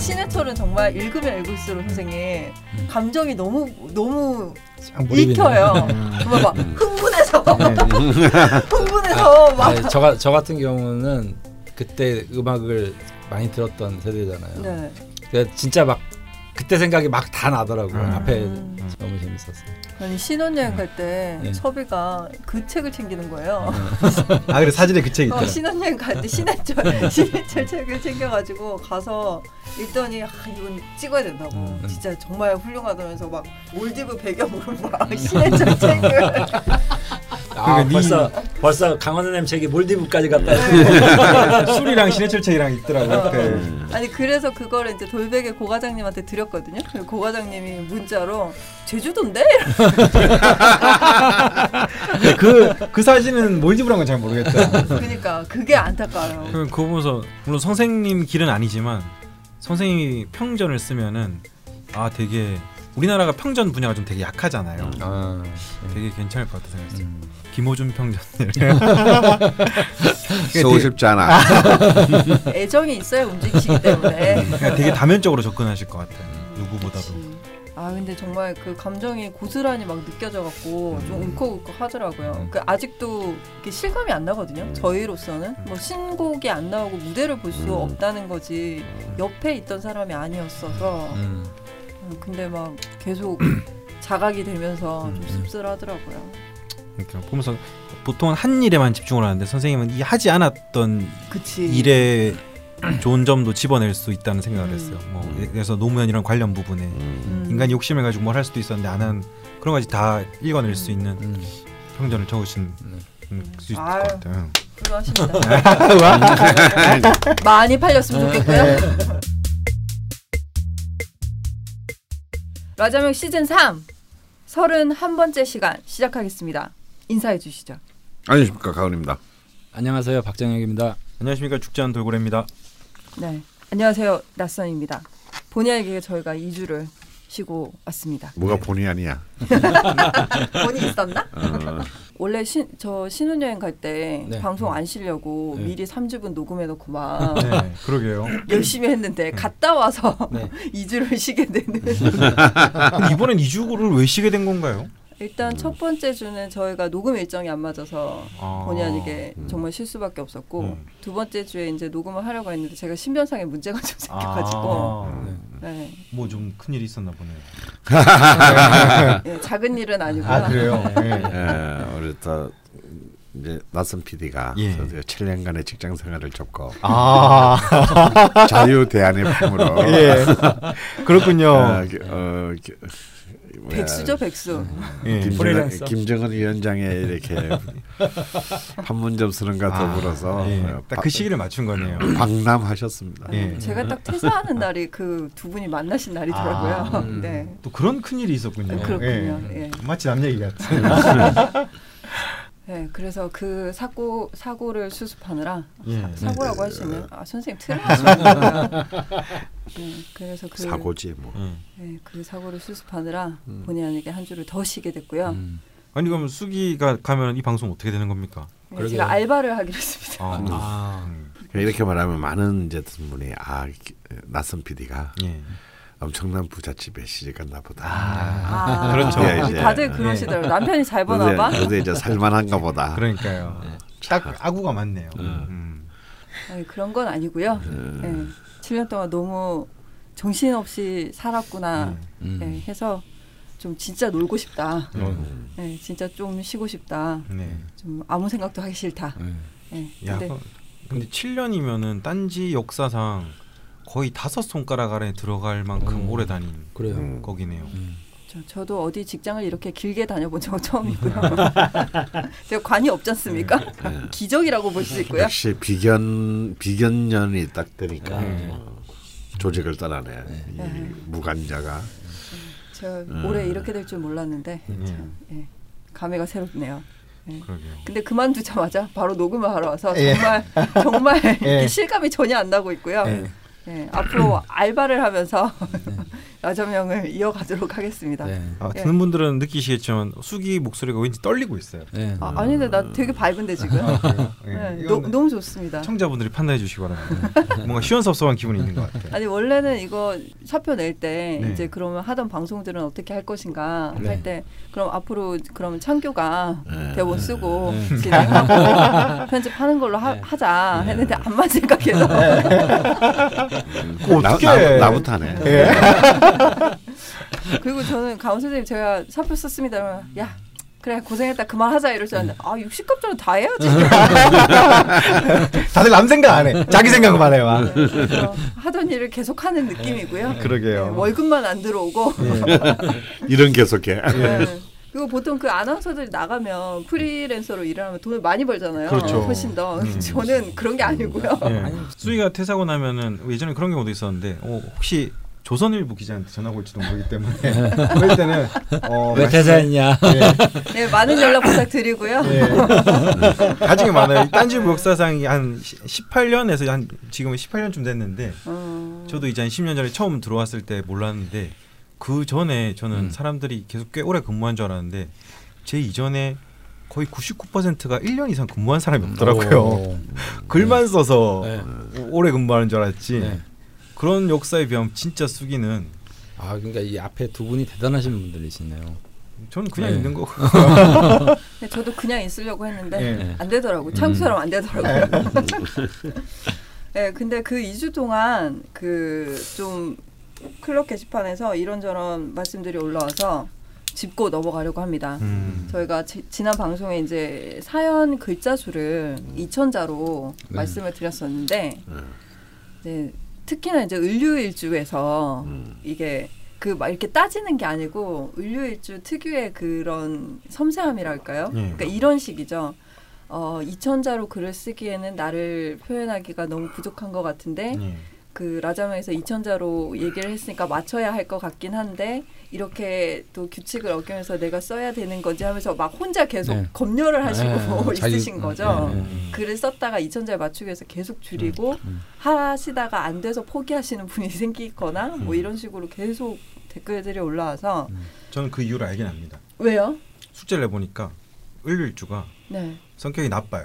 신해철은 정말 읽으면 읽을수록 선생님 음. 감정이 너무 너무 아, 읽혀요. 음. 정말 막 흥분해서 네. 흥분해서 막 아니, 저, 가- 저 같은 경우는 그때 음악을 많이 들었던 세대잖아요. 네. 진짜 막 그때 생각이 막 다 나더라고요. 음. 앞에 음. 너무 재밌었어요. 아니 신혼여행 갈 때 네. 섭이가 그 책을 챙기는 거예요. 아 그래 사진에 그책 어, 있더라. 신혼여행 갈 때 신해철 신해철 책을 챙겨가지고 가서 읽더니 아, 이건 찍어야 된다고 음. 진짜 정말 훌륭하다면서 막 몰디브 배경으로 막 신해철 책을 아, 그러니까 네- 벌써 벌써 강원 선생님 책이 몰디브까지 갔다. 술이랑 신해철 책이랑 있더라고 옆에. 음. 아니 그래서 그거를 이제 돌베개 고 과장님한테 드렸거든요. 그고 과장님이 문자로 제주도인데 그그 그 사진은 몰디브란 건 잘 모르겠다. 그러니까 그게 안타까워요. 그 그거 보면서 물론 선생님 길은 아니지만 선생님이 평전을 쓰면은 아 되게 우리나라가 평전 분야가 좀 되게 약하잖아요. 아, 되게 괜찮을 것 같아 생각했어요. 음. 김호준 평전. 쓰고 싶지 않아. 애정이 있어야 움직이시기 때문에. 그러니까 되게 다면적으로 접근하실 것 같아요. 누구보다도. 그치. 아 근데 정말 그 감정이 고스란히 막 느껴져 갖고 좀 울컥울컥 하더라고요. 그 아직도 이렇게 실감이 안 나거든요. 저희로서는 뭐 신곡이 안 나오고 무대를 볼수 음. 없다는 거지 옆에 있던 사람이 아니었어서 음. 음, 근데 막 계속 자각이 되면서 좀 음. 씁쓸하더라고요. 그러니까 보면서 보통은 한 일에만 집중을 하는데 선생님은 이 하지 않았던 그치. 일에 좋은 점도 집어낼 수 있다는 생각을 음. 했어요. 뭐 그래서 노무현이랑 관련 부분에 음. 음. 인간이 욕심을 가지고 뭘 할 수도 있었는데 안 한 그런 가지 다 읽어낼 수 있는 음. 평전을 적으신 음, 수 있을 아유. 것 같아요. 훌륭하십니다. 많이 팔렸으면 좋겠고요. 라자명 시즌 3 31번째 시간 시작하겠습니다. 인사해 주시죠. 안녕하십니까 가은입니다. 안녕하세요 박정혁입니다. 안녕하십니까 죽지않은 돌고래입니다. 네. 안녕하세요. 낯선입니다. 본의 아니게 저희가 2주를 쉬고 왔습니다. 뭐가 본의 아니야. 본이 있었나? 어, 원래 신, 저 신혼여행 갈때 네. 방송 안 쉬려고 네. 미리 3주분 녹음해 놓고 막 네, 그러게요. 열심히 했는데 갔다 와서 네. 2주를 쉬게 되는 이번엔 이주를 왜 쉬게 된 건가요? 일단 첫 번째 주는 저희가 녹음 일정이 안 맞아서 아. 본의 아니게 정말 쉴 수밖에 없었고 음. 두 번째 주에 이제 녹음을 하려고 했는데 제가 신변상에 문제가 좀 생겨가지고 아, 네. 뭐좀 큰일이 있었나 보네요. 예, 작은 일은 아니고요. 아 그래요. 예. 예, 우리 또 이제 낯선 PD가 예. 7년간의 직장 생활을 접고 아 자유 대안의 품으로 예. 그렇군요. 어, 기- 어, 기- 뭐야, 백수죠 백수. 예. 김정은, 위원장의 이렇게 판문점 선언과 더불어서 예. 어, 딱그 시기를 맞춘 거네요. 방남하셨습니다. 예. 제가 딱 퇴사하는 날이 그 두 분이 만나신 날이더라고요. 아, 음. 네. 또 그런 큰 일이 있었군요. 그렇군요. 예. 마치 남 얘기 같아. 네, 그래서 그 사고 사고를 수습하느라 예. 사 고라고 할 수 있는 아 선생님 틀어하시는 거예요. 네, 그래서 그 사고지 뭐. 예. 네, 그 사고를 수습하느라 음. 본의 아니게 한 주를 더 쉬게 됐고요. 음. 아니 그럼 수기가 가면 이 방송 어떻게 되는 겁니까? 네, 그러게요. 제가 알바를 하기로 했습니다. 아, 아. 이렇게 말하면 많은 이제 분이 아 기- 낯선 PD가 예. 엄청난 부잣집에 시집갔나 보다. 아, 그렇죠. 예, 이제. 다들 그러시더라고요. 남편이 잘 버나 봐. 그래도 이제 살만한가 보다. 그러니까요. 딱 아구가 맞네요. 음. 음. 아니, 그런 건 아니고요. 음. 네, 7년 동안 너무 정신없이 살았구나 음. 네, 해서 좀 진짜 놀고 싶다. 음. 네, 진짜 좀 쉬고 싶다. 네. 좀 아무 생각도 하기 싫다. 음. 네, 야, 근데 그- 근데 7년이면은 딴지 역사상 거의 다섯 손가락 아래 들어갈 만큼 음. 오래 다닌 그래요. 음. 거기네요. 음. 저, 저도 어디 직장을 이렇게 길게 다녀본 적은 처음이고요. 제가 관이 없지 않습니까? 네. 기적이라고 볼 수 있고요. 역시 비견 비견년이 딱 되니까 네. 어, 조직을 떠나네. 이 네. 무관자가 제가 음. 올해 이렇게 될 줄 몰랐는데 음. 참, 예, 감회가 새롭네요. 그러게요. 근데 그만두자마자 바로 녹음을 하러 와서 예. 정말 정말 예. 실감이 전혀 안 나고 있고요. 예. 예, 앞으로 알바를 하면서 라저명을 이어가도록 하겠습니다. 네. 아, 예. 듣는 분들은 느끼시겠지만 수기 목소리가 왠지 떨리고 있어요. 네. 아, 아닌데 나 되게 밝은데 지금. 예, 네, 너, 너무 좋습니다. 청자분들이 판단해 주시기 바랍니다. 뭔가 시원섭섭한 기분이 있는 것 같아요. 아니 원래는 이거 사표 낼때 네. 이제 그러면 하던 방송들은 어떻게 할 것인가 네. 할때 그럼 앞으로 그러면 창규가 네. 대본 쓰고 네. 진행하고 편집하는 걸로 하, 네. 하자 했는데 안만 생각해서 나, 어떡해. 나, 나 부터 하네. 예. 그리고 저는 강원 선생님 제가 사표 썼습니다. 그러면 야 그래 고생했다 그만하자 이럴 줄 알았는데 아 60갑자는 다 해야지. 다들 남 생각 안 해. 자기 생각만 해. 와. 그래서 하던 일을 계속하는 느낌이고요. 그러게요. 네, 월급만 안 들어오고. 이런 계속해. 네. 그리고 보통 그 아나운서들이 나가면 프리랜서로 일을 하면 돈을 많이 벌잖아요. 그렇죠. 훨씬 더. 음. 저는 그런 게 아니고요. 예. 수희가 퇴사하고 나면은 예전에 그런 경우도 있었는데 어, 혹시 조선일보 기자한테 전화가 올지도 모르기 때문에 그럴 때는 어, 왜 퇴사했냐? 예. 네, 많은 연락 부탁드리고요. 예. 가지가 많아요. 딴지부 역사상이 한 18년에서 한 지금은 18년쯤 됐는데 어, 저도 이제 한 10년 전에 처음 들어왔을 때 몰랐는데 그 전에 저는 음. 사람들이 계속 꽤 오래 근무한 줄 알았는데 제 이전에 거의 99%가 1년 이상 근무한 사람이 없더라고요. 오. 글만 써서 네. 오래 근무하는 줄 알았지. 네. 그런 역사에 비하면 진짜 수기는 아 그러니까 이 앞에 두 분이 대단하신 분들이시네요. 저는 그냥 네. 있는 거고. 네, 저도 그냥 있으려고 했는데 예. 안 되더라고. 창수처럼 안 되더라고요. 네, 근데 그 2주 동안 그 좀 클럽 게시판에서 이런저런 말씀들이 올라와서 짚고 넘어가려고 합니다. 음. 저희가 지, 지난 방송에 이제 사연 글자 수를 2천자로 네. 말씀을 드렸었는데 음. 네, 특히나 이제 을류일주에서 음. 이게 그 막 이렇게 따지는 게 아니고 을류일주 특유의 그런 섬세함이랄까요? 예. 그러니까 이런 식이죠. 어, 2천자로 글을 쓰기에는 나를 표현하기가 너무 부족한 것 같은데 예. 그 라자명에서 2천자로 얘기를 했으니까 맞춰야 할 것 같긴 한데 이렇게 또 규칙을 어기면서 내가 써야 되는 건지 하면서 막 혼자 계속 네. 검열을 하시고 네, 있으신 거죠. 네, 네. 글을 썼다가 2천자에 맞추기 위해서 계속 줄이고 음. 하시다가 안 돼서 포기하시는 분이 생기거나 뭐 음. 이런 식으로 계속 댓글들이 올라와서 저는 그 이유를 알긴 합니다. 왜요? 숙제를 해보니까 을일주가 네. 성격이 나빠요.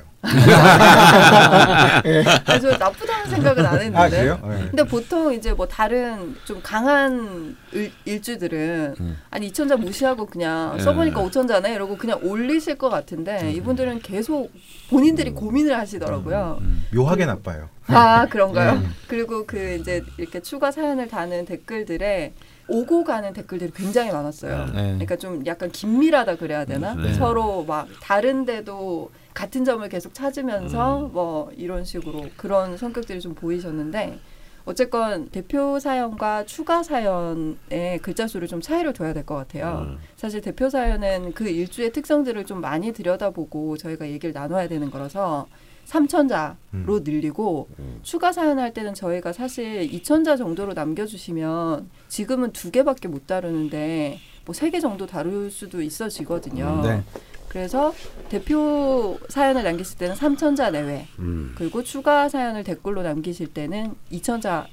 저 나쁘다는 생각은 안 했는데. 아 그래요? 예. 근데 보통 이제 뭐 다른 좀 강한 일, 일주들은 음. 아니 2천자 무시하고 그냥 예. 써보니까 5천자네 이러고 그냥 올리실 것 같은데 음. 이분들은 계속 본인들이 고민을 하시더라고요. 음. 묘하게 나빠요. 아 그런가요? 네. 그리고 그 이제 이렇게 추가 사연을 다는 댓글들에 오고 가는 댓글들이 굉장히 많았어요. 네. 그러니까 좀 약간 긴밀하다 그래야 되나? 네. 서로 막 다른데도 같은 점을 계속 찾으면서 음. 뭐 이런 식으로 그런 성격들이 좀 보이셨는데 어쨌건 대표 사연과 추가 사연의 글자 수를 좀 차이를 둬야 될 것 같아요. 음. 사실 대표 사연은 그 일주의 특성들을 좀 많이 들여다보고 저희가 얘기를 나눠야 되는 거라서 3천자로 음. 늘리고 음. 추가 사연할 때는 저희가 사실 2천자 정도로 남겨주시면 지금은 두 개밖에 못 다루는데 뭐 세 개 정도 다룰 수도 있어지거든요. 네. 그래서 대표 사연을 남기실 때는 3천자 내외 음. 그리고 추가 사연을 댓글로 남기실 때는 2천자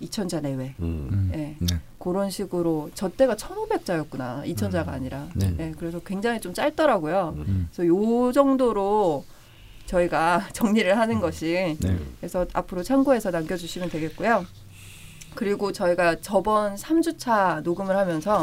2천자 내외 음. 음. 예. 네. 그런 식으로 저 때가 1,500자였구나. 2,000자가 음. 아니라. 네. 예, 그래서 굉장히 좀 짧더라고요. 음. 그래서 요 정도로 저희가 정리를 하는 것이 네. 그래서 앞으로 참고해서 남겨주시면 되겠고요. 그리고 저희가 저번 3주차 녹음을 하면서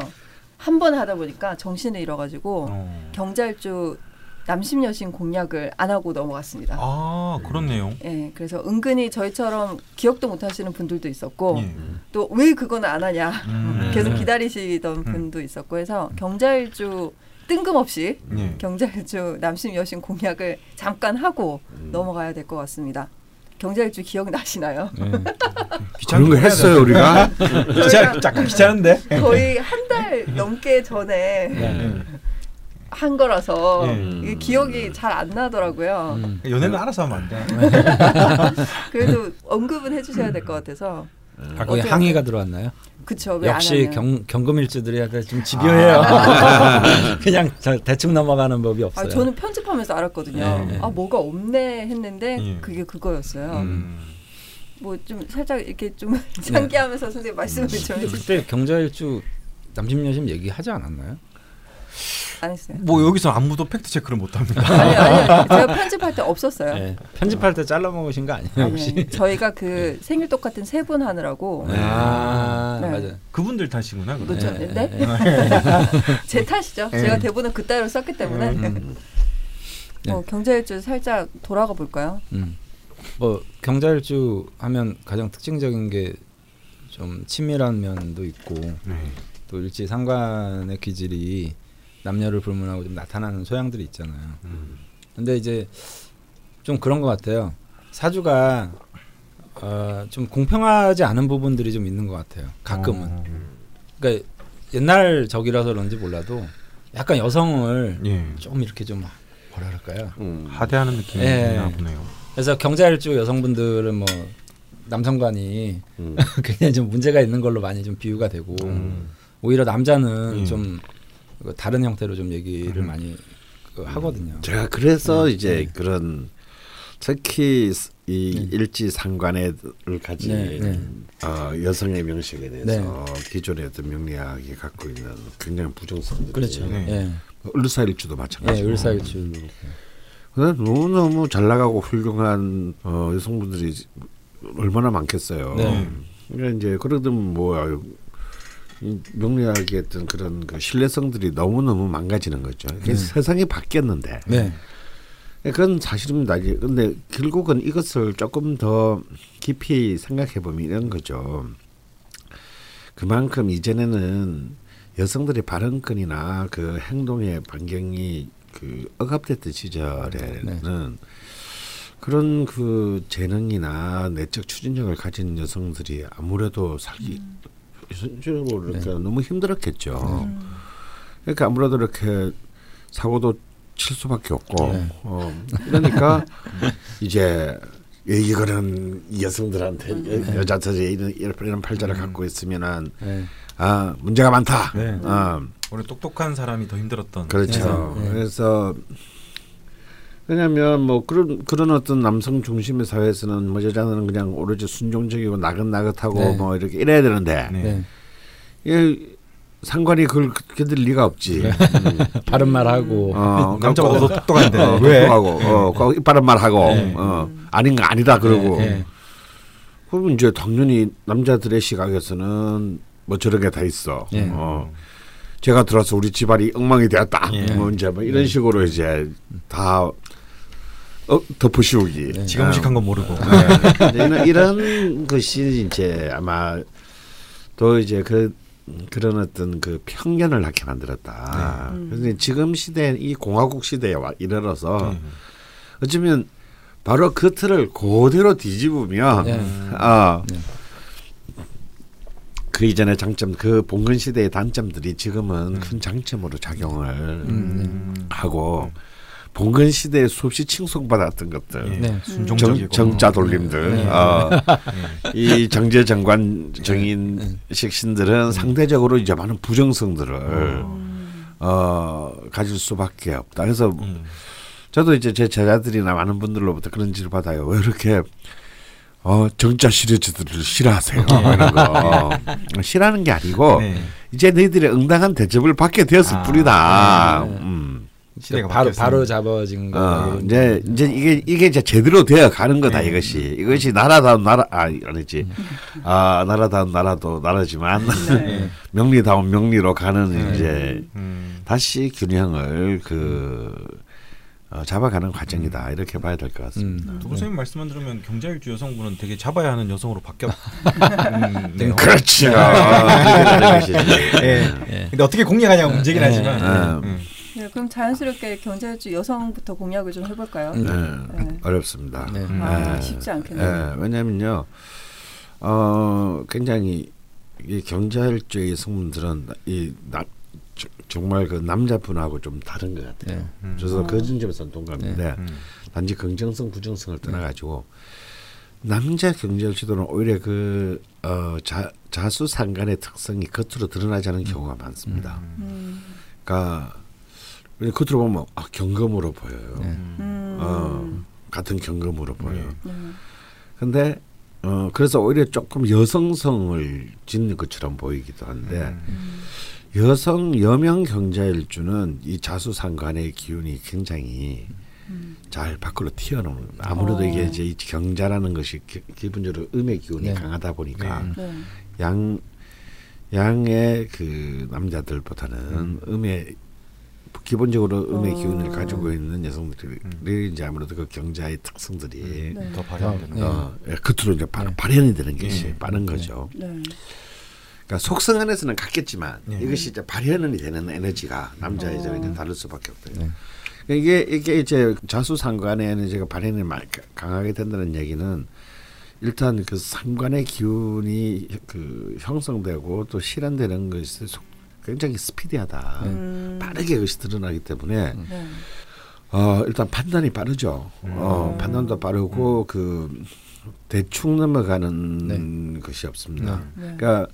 한 번 하다 보니까 정신을 잃어가지고 어. 경자일주 남심 여신 공략을 안 하고 넘어갔습니다. 아 그렇네요. 예, 그래서 은근히 저희처럼 기억도 못 하시는 분들도 있었고 예. 또왜 그거는 안 하냐 음. 계속 기다리시던 분도 있었고 해서 경자일주 뜬금없이 예. 경자일주 남심 여신 공약을 잠깐 하고 넘어가야 될 것 같습니다. 경자일주 기억 나시나요? 네. 그런 거 했어요 우리가. 귀찮, 잠깐 귀찮은데. 거의 한 달 넘게 전에 네. 한 거라서 예. 이게 기억이 잘 안 나더라고요. 음. 연애는 알아서 하면 안 돼. 그래도 언급은 해주셔야 될 것 같아서 아, 거기? 항의가 들어왔나요? 그쵸 역시. 경, 경금일주들이 좀 집요해요. 그냥 저 대충 넘어가는 법이 없어요. 아, 저는 편집하면서 알았거든요. 네, 네. 아 뭐가 없네 했는데 예. 그게 그거였어요. 음. 뭐좀 살짝 이렇게 좀 상기하면서 선생님 말씀을 좀 근데 해주세요. 그때 경자일주 남심 여심 얘기하지 않았나요? 안 했어요. 뭐 여기서 아무도 팩트 체크를 못 합니다. 아니 아니 제가 편집할 때 없었어요. 네. 편집할 때 잘라 먹으신 거 아니에요 아니, 혹시? 아니, 저희가 그 생일 똑같은 세 분 하느라고 네. 아 네. 맞아. 그분들 탓이구나. 그럼. 놓쳤는데 네, 제 탓이죠. 네. 제가 대본을 그따위로 썼기 때문에 음. 네. 어, 경제일주 살짝 돌아가 볼까요? 음. 뭐 경자일주 하면 가장 특징적인 게좀 치밀한 면도 있고 네. 또 일지 상관의 기질이 남녀를 불문하고 좀 나타나는 소양들이 있잖아요. 음. 근데 이제 좀 그런 것 같아요. 사주가 어, 좀 공평하지 않은 부분들이 좀 있는 것 같아요. 가끔은. 어. 그러니까 옛날 적이라서 그런지 몰라도 약간 여성을 예. 좀 이렇게 좀 뭐라 그럴까요? 음. 하대하는 느낌이 예. 나 보네요. 그래서 경자일주 여성분들은 뭐 남성관이 음. 굉장히 좀 문제가 있는 걸로 많이 좀 비유가 되고 음. 오히려 남자는 음. 좀그 다른 형태로 좀 얘기를 음. 많이 그 하거든요. 제가 그래서 네. 이제 네. 그런 특히 이 네. 일지 상관을 가진 네, 네. 어, 여성의 명식에 대해서 네. 기존의 어떤 명리학이 갖고 있는 굉장히 부정성들이 그렇죠. 네. 예. 을사일주도 예, 마찬가지고 을사일주. 근데 너무 너무 잘 나가고 훌륭한 어, 여성분들이 얼마나 많겠어요. 네. 그러니까 이제 그러든 뭐이 명리학의 어떤 그런 그 신뢰성들이 너무너무 망가지는 거죠. 네. 세상이 바뀌었는데 네. 그건 사실입니다. 이제 근데 결국은 이것을 조금 더 깊이 생각해 보면 이런 거죠. 그만큼 이전에는 여성들의 발언권이나 그 행동의 반경이 그 억압됐던 시절에는 그런 그 재능이나 내적 추진력을 가진 여성들이 아무래도 살기 현실적으로 이렇게 너무 힘들었겠죠. 그러니까 아무래도 이렇게 사고도 칠 수밖에 없고 네. 어, 그러니까 이제 이거는 여성들한테 여- 여자들이 이런 이런 팔자를 갖고 있으면은 네. 아 문제가 많다. 네. 아 원래 똑똑한 사람이 더 힘들었던. 그렇죠. 네. 그래서 왜냐하면 뭐 그런 그런 어떤 남성 중심의 사회에서는 뭐 여자는 그냥 오로지 순종적이고 나긋나긋하고 네. 뭐 이렇게 이래야 되는데 네. 네. 이 상관이 그걸 견딜 리가 없지. 음. 바른 말 하고. 어, 남자보다 더 똑똑한데. 어, 왜? 똑똑하고 어, 그 이빠른 말 하고 네. 어, 아닌 거 아니다 그러고 네, 네. 그러면 이제 당연히 남자들의 시각에서는 뭐 저런 게 다 있어. 네. 어. 제가 들어서 우리 집안이 엉망이 되었다. 예. 뭐 이제 뭐 이런 식으로 이제 다 어, 덮어씌우기. 네. 지가 음식한 건 모르고. 네. 이런, 이런 것이 이제 아마 또 이제 그 그런 어떤 그 편견을 낳게 만들었다. 네. 그래서 지금 시대 이 공화국 시대에 와 이르러서 네. 어쩌면 바로 그 틀을 그대로 뒤집으면 네. 아, 네. 그 이전의 장점, 그 봉건 시대의 단점들이 지금은 큰 장점으로 작용을 음. 하고 봉건 시대에 수없이 칭송받았던 것들, 예. 네. 정, 순종적이고. 정 자 돌림들, 네. 어, 예. 이 정제 정관 정인식 신들은 상대적으로 이제 많은 부정성들을 어, 가질 수밖에 없다. 그래서 음. 저도 이제 제 제자들이나 많은 분들로부터 그런 질을 받아요. 왜 이렇게 어 정자 시리즈들을 싫어하세요? 이런 거 싫어하는 게 아니고 네. 이제 너희들의 응당한 대접을 받게 되었을 아, 뿐이다. 네. 음. 시대가 바로 바뀌었습니다. 바로 잡아진 거. 어, 이제 이제 이게 이게 이제 제대로 되어 가는 거다 네. 이것이 이것이 나라다운 나라 아 아니지 아 나라다운 나라도 나라지만 네. 명리다운 명리로 가는 네. 이제 음. 다시 균형을 그 어, 잡아가는 과정이다 이렇게 봐야 될 것 같습니다. 음. 두 선생님 말씀만 들으면 경자일주 여성분은 되게 잡아야 하는 여성으로 바뀌었네요. 그렇죠. 그렇게 되는 것이지. 예. 예. 근데 어떻게 공략하냐가 문제긴 예. 하지만 음. 음. 네, 그럼 자연스럽게 경제일주 여성부터 공약을 좀 해볼까요? 음. 네, 네. 어렵습니다. 네. 음. 아, 네. 쉽지 않겠네요. 예, 왜냐면요, 어, 굉장히 이 경자일주의 성분들은 이 나, 저- 정말 그 남자분하고 좀 다른 것 같아요. 네. 음. 저도 그 점에서는 동감인데 음. 단지 긍정성 부정성을 떠나가지고 남자 경제일주도는 오히려 그 어, 자, 자수상간의 특성이 겉으로 드러나지 않은 경우가 많습니다. 음. 그러니까 그냥 겉으로 보면 아, 경검으로 보여요. 네. 음. 어, 같은 경검으로 보여요. 네. 근데 어 그래서 오히려 조금 여성성을 짓는 것처럼 보이기도 한데 음. 여성 여명 경자일주는 이 자수상관의 기운이 굉장히 잘 밖으로 튀어나오는 겁니다. 아무래도 어. 이게 이제 이 경자라는 것이 기, 기본적으로 음의 기운이 네. 강하다 보니까 네. 양 양의 그 남자들보다는 음의 기본적으로 음의 어. 기운을 가지고 있는 여성들이 이제 아무래도 그 경자의 특성들이 네. 더 발현되는. 네. 어, 예, 끝으로 이제 바, 발현이 되는 것이 빠른 거죠. 네. 그러니까 속성 안에서는 같겠지만 네. 이것이 이제 발현이 되는 에너지가 남자 여자가 이제 다를 수밖에 없대요. 네. 그러니까 이게 이게 이제 자수 상관의 에너지가 발현이 마- 강하게 된다는 얘기는 일단 그 상관의 기운이 그 형성되고 또 실현되는 것이 속- 굉장히 스피디하다. 음. 빠르게 그것이 드러나기 때문에 네. 어 일단 판단이 빠르죠. 어 판단도 빠르고 그 대충 넘어가는 것이 없습니다. 네. 그러니까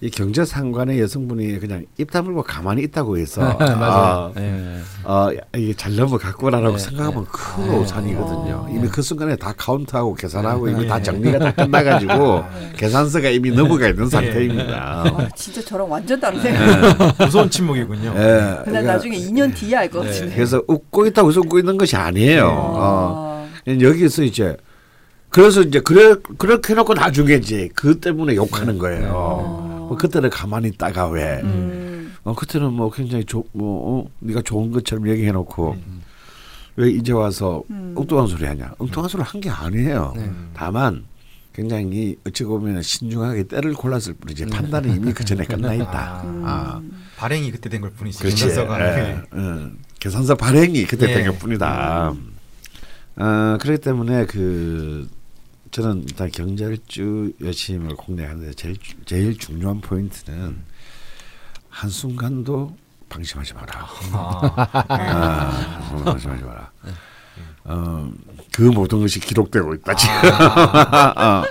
이 경제 상관의 여성분이 그냥 입 다물고 가만히 있다고 해서 맞아요. 아, 네. 어, 이게 잘 넘어갔구나라고 네, 생각하면 큰 네. 오산이거든요. 어. 이미 그 순간에 다 카운트하고 계산하고 이미 다 정리가 다 끝나가지고 계산서가 이미 넘어가 있는 상태입니다. 아, 진짜 저랑 완전 다른 네. 생각. 무서운 침묵이군요. 예, 근데 그러니까 나중에 2년 뒤에 알 것 같은데. 그래서 웃고 있다고 해서 웃고 있는 것이 아니에요. 어. 아. 여기서 이제 그래서 이제 그래 그렇게 해놓고 나중에 이제 그 때문에 욕하는 거예요. 어. 뭐 그때는 가만히 있다가 왜? 음. 어 그때는 뭐 굉장히 좋뭐 어, 네가 좋은 것처럼 얘기해놓고 왜 이제 와서 음. 엉뚱한 소리 하냐? 엉뚱한 소리 한 게 아니에요. 네. 다만 굉장히 어찌 보면 신중하게 때를 골랐을 뿐이지 판단은 이미 그 전에 끝나 있다. 아, 발행이 그때 된 걸 뿐이지. 그렇지. 계산서가. 예, 네. 예. 계산서 발행이 그때 예. 된 것 뿐이다. 어, 그렇기 때문에 그 저는 일단 경절주 여심을 공략하는데 제일 주- 제일 중요한 포인트는 한 순간도 방심하지 마라. 아, 아, 한순간도 방심하지 마라. 어, 그 모든 것이 기록되고 있다 지금. 어.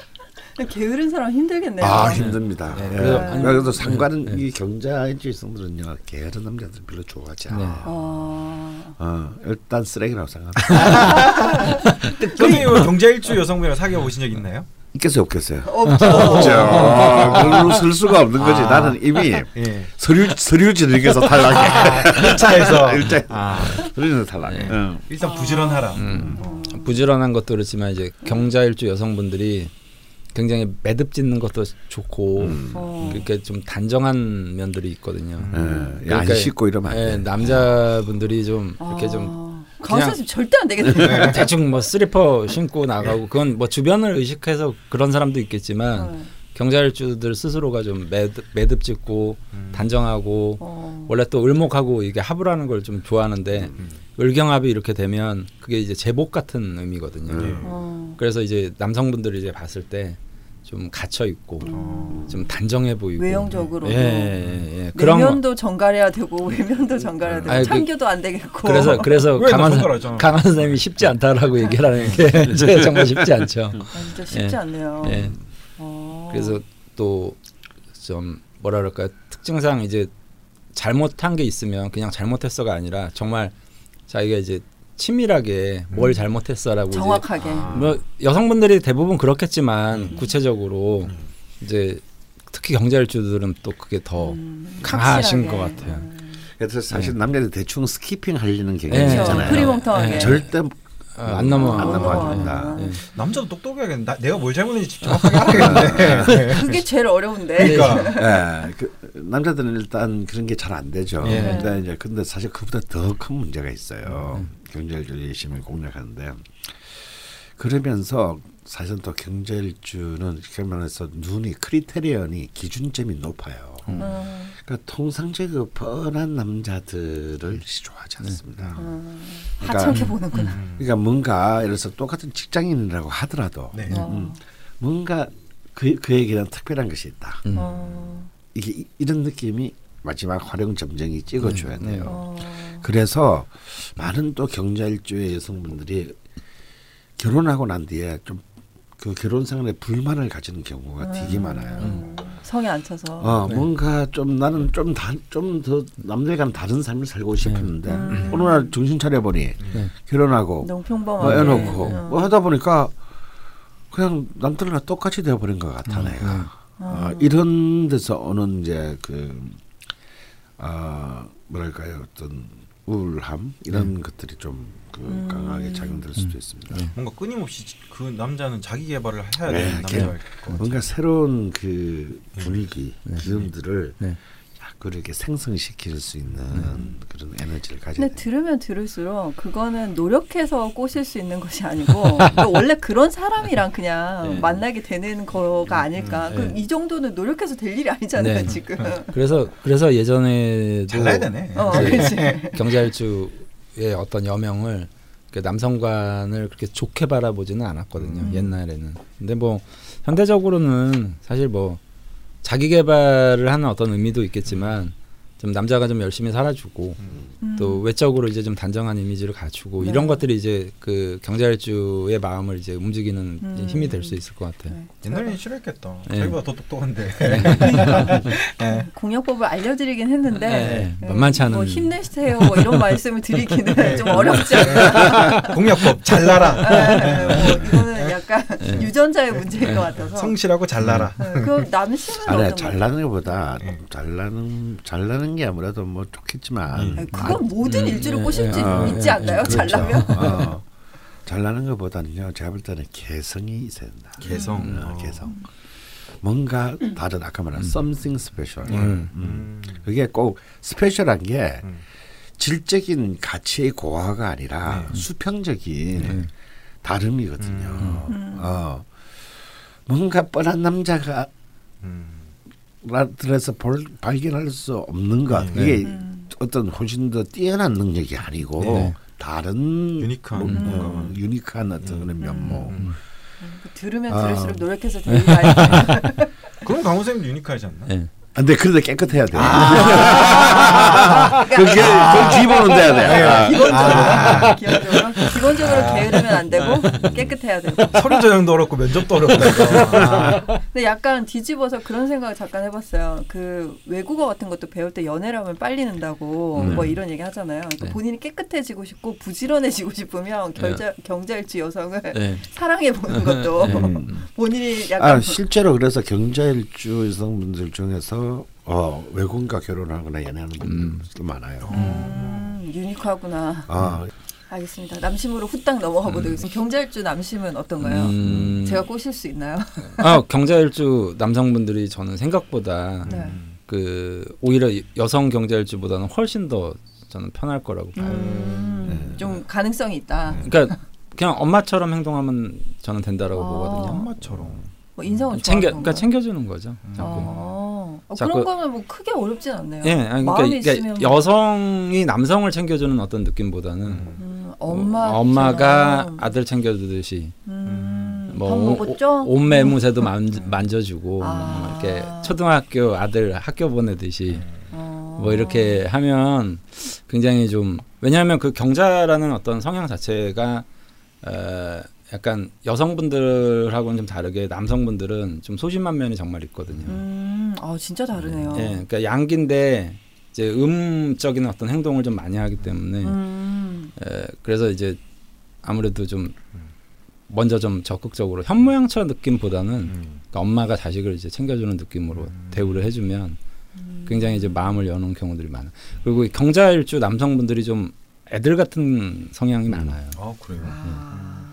게으른 사람 힘들겠네요. 아 힘듭니다. 네, 예. 그래서 그래서 상관은 이 경자일주의 성들은요 게으른 남자들 별로 좋아하지 않아. 네. 요 아. 어, 일단 쓰레기라고 생각합니다. 선생님은 경제일주 여성분이랑 사귀어 보신 적 있나요? 있겠어요, 없겠어요? 없죠. 별로 쓸 수가 없는 거지. 아. 나는 이미 예. 서류 서류 진행에서 탈락해. 1차에서 일자 아, 서류는 탈락해. 네. 응. 일단 부지런하라. 음. 부지런한 것도 그렇지만 이제 경자일주 여성분들이 굉장히 매듭 짓는 것도 좋고 음. 어. 그렇게 좀 단정한 면들이 있거든요. 예, 안 그러니까, 씻고 이러면 안 예, 돼. 남자분들이 좀 이렇게 좀 아. 강사 선생님 절대 안 되겠네. 대충 뭐 슬리퍼 신고 나가고 그건 뭐 주변을 의식해서 그런 사람도 있겠지만 네. 경자일주들 스스로가 좀 매듭, 매듭 짓고 단정하고 어. 원래 또 을목하고 이게 합을 하는 걸 좀 좋아하는데 을경합이 이렇게 되면 그게 이제 제복 같은 의미거든요. 음. 어. 그래서 이제 남성분들이 이제 봤을 때 좀 갇혀 있고 좀 단정해 보이고 외형적으로도 예, 예, 예. 그런 거- 내면도 정갈해야 되고 외면도 정갈해야 되고 아니, 그- 참교도 안 되겠고. 그래서 그래서 왜 강한. 강한 선생님이 쉽지 않다라고 얘기를 하는 게 진짜 정말 쉽지 않죠. 아, 진짜 쉽지 예. 않네요. 예. 어. 그래서 또 좀 뭐라 그럴까 특징상 이제 잘못한 게 있으면 그냥 잘못했어가 아니라 정말 자기가 이제 치밀하게 뭘 잘못했어라고 이제 정확하게. 뭐 여성분들이 대부분 그렇겠지만 구체적으로 이제 특히 경제일주들은 또 그게 더 음, 강하신 확실하게. 것 같아요. 그래서 사실 남자들 대충 스키핑 하려는 경향이 예. 그렇죠. 있잖아요. 흐리멍텅하게. 예. 절대 어, 안 넘어 안 아. 된다. 예. 남자도 똑똑해야겠네. 나, 내가 뭘 잘못했는지 정확하게 알아야겠네. 그게 제일 어려운데. 그러니까 예, 그 남자들은 일단 그런 게 잘 안 되죠. 예. 근데 이제 근데 사실 그보다 더 큰 문제가 있어요. 음. 경제일주 열심히 공략하는데 그러면서 사실 또 경제일주는 그러면서 눈이 크리테리언이 기준점이 높아요. 음. 음, 그러니까 통상적으로 뻔한 남자들을 좋아하지 않습니다. 음. 그러니까- 하찮게 보는구나. 그러니까 뭔가 예를 들어서 똑같은 직장인이라고 하더라도 네. 어. 음. 뭔가 그 그에게는 특별한 것이 있다. 음. 어. 이게 이- 이런 느낌이 마지막 활용 점정이 찍어줘야 네, 네. 돼요. 어. 그래서 많은 또 경자일주의 여성분들이 결혼하고 난 뒤에 좀 그 결혼 생활에 불만을 가지는 경우가 되게 많아요. 음. 성에 안 차서. 어, 네. 뭔가 좀 나는 좀더 남들과는 다른 삶을 살고 싶었는데 음. 어느 날 정신 차려 보니 네. 결혼하고 너무 뭐 평범하게. 해놓고 어. 뭐 하다 보니까 그냥 남들과 똑같이 되어버린 것 같아 음, 내가. 음. 어, 이런 데서 오는 이제 그 아, 뭐랄까요 어떤 우울함 이런 것들이 좀그 음. 강하게 작용될 수도 있습니다. 네. 뭔가 끊임없이 그 남자는 자기 개발을 해야 네, 되는 걔- 남자일 것 같아요. 뭔가 새로운 그 분위기, 기운들을 네. 자꾸 이렇게 생성시킬 수 있는 그런 에너지를 가져야 근데 돼. 들으면 들을수록 그거는 노력해서 꼬실 수 있는 것이 아니고 또 원래 그런 사람이랑 그냥 네. 만나게 되는 거가 아닐까. 네. 그럼 이 정도는 노력해서 될 일이 아니잖아요 네. 지금. 그래서 그래서 예전에도 잘나야 되네. 어, 이제 그렇지. 경자일주의 어떤 여명을 그 남성관을 그렇게 좋게 바라보지는 않았거든요 음. 옛날에는. 근데 뭐 현대적으로는 사실 뭐 자기 개발을 하는 어떤 의미도 있겠지만 좀 남자가 좀 열심히 살아주고 음. 또 외적으로 이제 좀 단정한 이미지를 갖추고 네. 이런 것들이 이제 그 경자일주의 마음을 이제 움직이는 음. 힘이 될 수 있을 것 같아요. 네. 옛날에는 싫어했겠다. 네. 자기보다 더 똑똑한데. 네. 공약법을 알려드리긴 했는데 네, 네, 만만치 않은- 뭐 힘내세요 뭐 이런 말씀을 드리기는 좀 어렵지 않나. 공약법 잘나라. 네, 뭐 이거는 약간 유전자의 문제인 것 같아서. 성실하고 잘나라. 네, 그럼 남심은 아니 잘나는 것보다 네. 잘나는 잘나는 게 아무래도 뭐 좋겠지만 네, 그건 모든 음, 일주를 네, 꼬실 수 어, 있지 네, 않나요? 그렇죠. 잘나면? 어, 잘나는 것보다는요 제가 볼 때는 개성이 있어야 된다. 개성. 어, 어. 개성. 뭔가 다른 아까 말한 something special. 음. 음. 그게 꼭 스페셜한 게 음. 질적인 가치의 고화가 아니라 네. 수평적인 네. 다름이거든요. 음. 어. 뭔가 뻔한 남자가 음. 들에서 볼, 발견할 수 없는 것. 네. 이게 음. 어떤 훨씬 더 뛰어난 능력이 아니고 네. 다른 유니크한 뭐, 뭔가. 어, 유니크한 어떤 그런 면모. 음. 들으면 아. 들을수록 노력해서 될 일이 아니에요. 그럼 강호 선생님도 유니크하지 않나? 네. 근데 그래도 깨끗해야 돼. 아. 그게 그 기본은 돼야 돼. 아. 기본적으로 기본적으로 기본적으로 게으르면 안 되고 깨끗해야 되고. 서류 전형도 어렵고 면접도 어렵다. 이거. 아. 근데 약간 뒤집어서 그런 생각을 잠깐 해봤어요. 그 외국어 같은 것도 배울 때 연애를 하면 빨리 는다고 음. 뭐 이런 얘기 하잖아요. 그러니까 네. 본인이 깨끗해지고 싶고 부지런해지고 싶으면 결자, 경자일주 여성을 네. 사랑해 보는 것도 네. 음. 본인이 약간 아, 실제로 그래서 경자일주 여성분들 중에서 어, 외국인과 결혼하거나 연애하는 분들도 많아요. 음, 유니크하구나. 아, 알겠습니다. 남심으로 후딱 넘어가 보도록 하겠습니다. 경자일주 남심은 어떤가요? 음, 제가 꼬실 수 있나요? 아 경자일주 남성분들이 저는 생각보다 네. 그 오히려 여성 경자일주보다는 훨씬 더 저는 편할 거라고 봐요. 음, 좀 가능성이 있다. 그러니까 그냥 엄마처럼 행동하면 저는 된다라고 아. 보거든요. 엄마처럼. 뭐 인성은 챙겨 좋아하는 그러니까? 챙겨주는 거죠. 자꾸. 어, 어, 자꾸- 그런 거는 뭐 크게 어렵진 않네요. 예, 아니, 그러니까, 마음이 그러니까 있으면 여성이 남성을 챙겨주는 어떤 느낌보다는 음, 엄마 어, 엄마가 아들 챙겨주듯이 음, 뭐 오- 먹었죠? 오- 옷 매무새도 만, 만져주고 아. 뭐 이렇게 초등학교 아들 학교 보내듯이 어. 뭐 이렇게 하면 굉장히 좀 왜냐하면 그 경자라는 어떤 성향 자체가 어, 약간 여성분들하고는 좀 다르게 남성분들은 좀 소심한 면이 정말 있거든요. 음, 아 진짜 다르네요. 예, 그러니까 양기인데 이제 음적인 어떤 행동을 좀 많이 하기 때문에 음, 에, 그래서 이제 아무래도 좀 먼저 좀 적극적으로 현모양처 느낌보다는 음. 그러니까 엄마가 자식을 이제 챙겨주는 느낌으로 대우를 해주면 음. 굉장히 이제 마음을 여는 경우들이 많아. 그리고 이 경자일주 남성분들이 좀 애들 같은 성향이 많아요. 아 그래요. 아.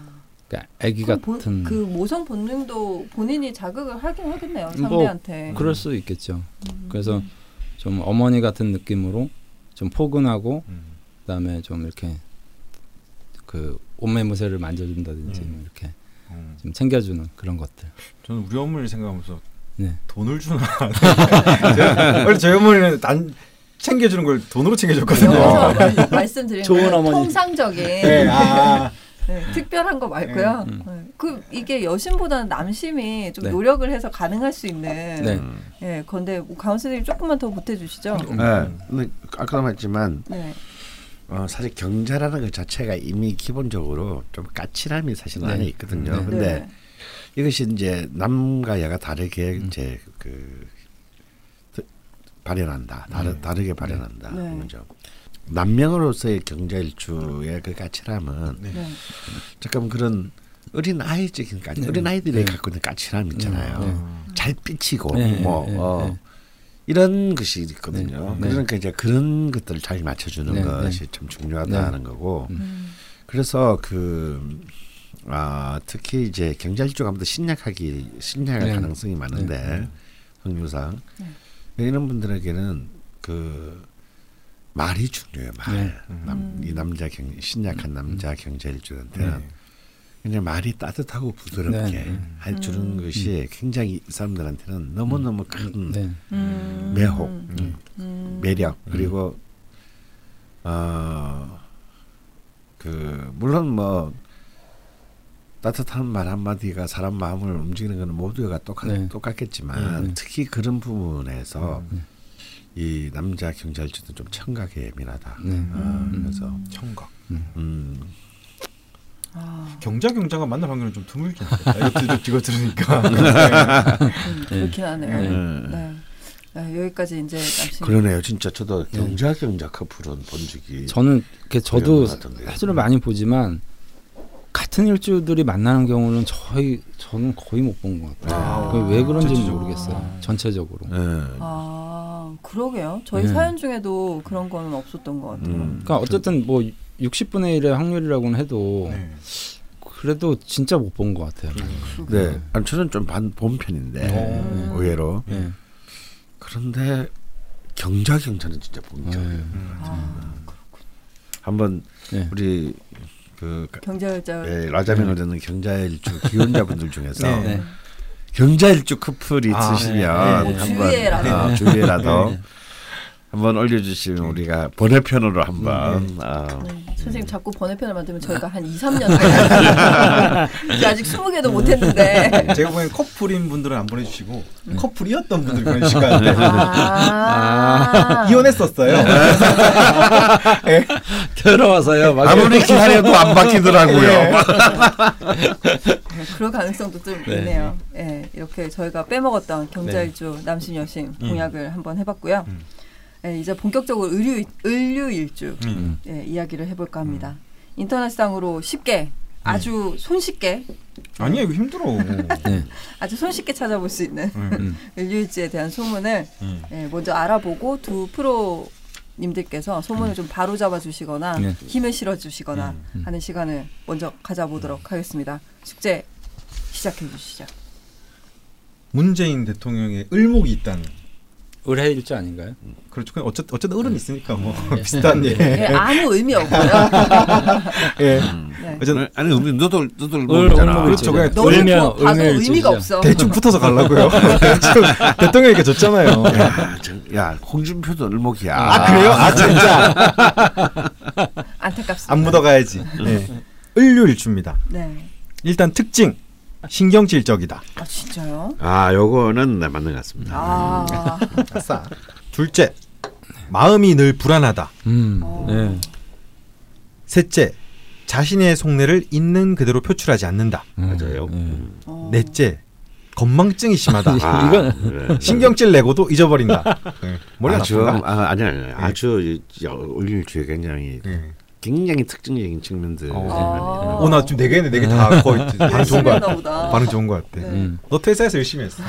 그러니까 애기 같은 그 모성 본능도 본인이 자극을 하긴 하겠네요 뭐, 상대한테. 그럴 수 있겠죠. 음. 그래서 좀 어머니 같은 느낌으로 좀 포근하고 음. 그다음에 좀 이렇게 그 옷매무새를 만져준다든지 음. 뭐 이렇게 음. 좀 챙겨주는 그런 것들. 저는 우리 어머니를 생각하면서 네. 돈을 주나. 원래 저희 어머니는 난 챙겨주는 걸 돈으로 챙겨줬거든요. 여기서 말씀드리는 좋은 건 어머니. 통상적인 네, 아. 네, 특별한 거 말고요. 음. 네. 그 이게 여심보다는 남심이 좀 네. 노력을 해서 가능할 수 있는 네. 예, 건데 뭐 강원 선생님 조금만 더 보태주시죠. 네. 근데 아까도 말했지만 네. 어, 사실 경자라는 것 자체가 이미 기본적으로 좀 까칠함이 사실 네. 안에 있거든요. 네. 근데 네. 이것이 이제 남과 여가 다르게 이제 그 드- 발현한다. 다르, 다르게 발현한다. 네. 그런 점. 남명으로서의 경자일주의 그 까칠함은 네. 네. 잠깐 그런 어린 아이적인 까치, 네. 어린 아이들이 네. 갖고 있는 까칠함 있잖아요. 네. 잘 삐치고 네, 뭐 네, 어, 네. 이런 것이 있거든요. 네, 네. 그러니까 이제 그런 것들을 잘 맞춰주는 네, 것이 네. 참 중요하다는 네. 거고. 음. 그래서 그 아, 특히 이제 경찰주가 아무래도 신약하기 신약할 네. 가능성이 많은데 확률상 네. 이런 분들에게는 그 말이 중요해요. 말. 네. 남, 이 남자 경 신약한 남자 경찰주한테는 그냥 말이 따뜻하고 부드럽게 네, 네. 해주는 것이 굉장히 이 사람들한테는 너무 너무 큰 네. 음. 매혹, 음. 음. 매력 그리고 어그 물론 뭐 따뜻한 말 한마디가 사람 마음을 움직이는 것은 모두가 똑같 네. 똑같겠지만 네, 네. 특히 그런 부분에서 네. 이 남자 경찰주도 좀 청각에 예민하다. 네. 어, 그래서 청각. 음, 아, 경자 경자가 만날 확률은 좀 드물긴 하다. 이거, 들- 들으니까. 음, 그렇긴 하네요. 네. 네. 네, 여기까지 이제 남친. 그러네요. 진짜 저도 경자 경자 커플은 본 적이 저는 그 저도 같은데요. 사진을 많이 보지만 같은 일주들이 만나는 경우는 저희 저는 거의 못 본 것 같아요. 아. 왜 그런지 전체적으로. 모르겠어요. 전체적으로. 네. 아, 그러게요. 저희 네. 사연 중에도 그런 거는 없었던 것 같아요. 음. 그러니까 어쨌든 뭐 60분의 1의 확률이라고는 해도 네. 그래도 진짜 못 본 것 같아요. 네. 아니, 저는 좀반본 편인데 네. 의외로 네. 그런데 경자 경자는 진짜 본 적이 네. 아, 한번 네. 우리 그 경제자. 예, 라자면을 듣는 경자일주 기혼자분들 중에서 네. 네. 경자일주 커플이 아, 있으시면 네, 네. 한번 주위에라도. 어, 주위에라도 네. 한번 올려주시면 우리가 번외편으로 한번 아, 네. 선생님 자꾸 번외편을 만들면 저희가 한 2, 3년 이제 아직 20개도 못 했는데. 제가 보기엔 커플인 분들은 안 보내주시고 커플이었던 분들 보내주실 것 같아요. 아. 이혼했었어요. 들어와서요. 막 아무리 기다려도 안 바뀌더라고요. 네, 그럴 가능성도 좀 네. 있네요. 예, 이렇게 저희가 빼먹었던 경자일주 남신 여신 공약을 한번 해봤고요. 음. 예, 이제 본격적으로 의류 의류일주 음. 예, 이야기를 해볼까 합니다. 인터넷상으로 쉽게 아주 손쉽게 아니야 이거 힘들어. 네. 아주 손쉽게 찾아볼 수 있는 음. 의류일지에 대한 소문을 음. 예, 먼저 알아보고 두 프로님들께서 소문을 좀 바로 잡아주시거나 네. 힘을 실어주시거나 음. 하는 시간을 먼저 가져보도록 하겠습니다. 숙제 시작해 주시죠. 문재인 대통령의 을목이 있다는. 의뢰 일주 아닌가요? 그렇죠. 그냥 어쨌든 어쨌든 을은 있으니까 뭐 비슷한 예. 예, 아무 의미 없고요. 예. 네. 어쨌든 아니 우리 너도 너도 을- 모르잖아. 을목이 그렇죠. 그냥 너무 을면- 뭐 봐도 의미가 일주이죠. 없어. 대충 붙어서 가려고요. 지금 대통령이니까 좋잖아요. 야, 저- 야 홍준표도 을목이야. 아 그래요? 아 진짜 안타깝습니다. 안 묻어가야지. 네. 을류일주입니다. 네. 일단 특징 신경질적이다. 아 진짜요? 아 요거는 네, 맞는 것 같습니다. 아. 아싸. 둘째 마음이 늘 불안하다. 음. 어. 네. 셋째 자신의 속내를 있는 그대로 표출하지 않는다. 맞아요. 네. 어. 넷째 건망증이 심하다. 아, 이건- 그래. 신경질 내고도 잊어버린다. 네. 아주? 아, 아니 아니 아주 을일주에 굉장히 네. 굉장히 특징적인 측면들. 아. 어, 나 지금 네개 네 개 다 거의 반응 좋은 거 같아. 반응 좋은 거 같아. 네. 음. 너 퇴사해서 열심히 했어.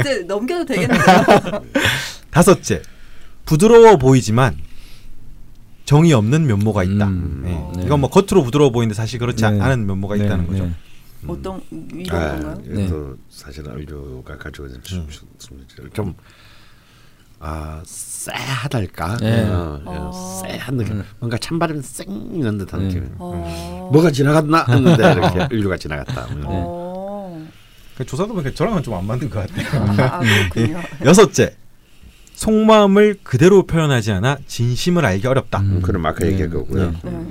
이제 넘겨도 되겠네요. 다섯째, 부드러워 보이지만 정이 없는 면모가 있다. 음, 네. 네. 이건 뭐 겉으로 부드러워 보이는데 사실 그렇지 네. 않은 면모가 네, 있다는 거죠. 네. 어떤 이런 아, 건가요? 네. 사실은 을류가 가지고 있는 좀- 좀- 좀 아, 쎄하달까? 네. 어, 아. 쎄한 느낌. 뭔가 찬바람이 쌩 이런 듯한 네. 느낌. 어. 뭐가 지나갔나 했는데 이렇게 을류가 지나갔다. 어. 그 조사도 보니까 저랑은 좀 안 맞는 것 같아요. 아, 그렇군요. 여섯째, 속마음을 그대로 표현하지 않아 진심을 알기 어렵다. 음. 그럼 아까 얘기한 거고요. 네.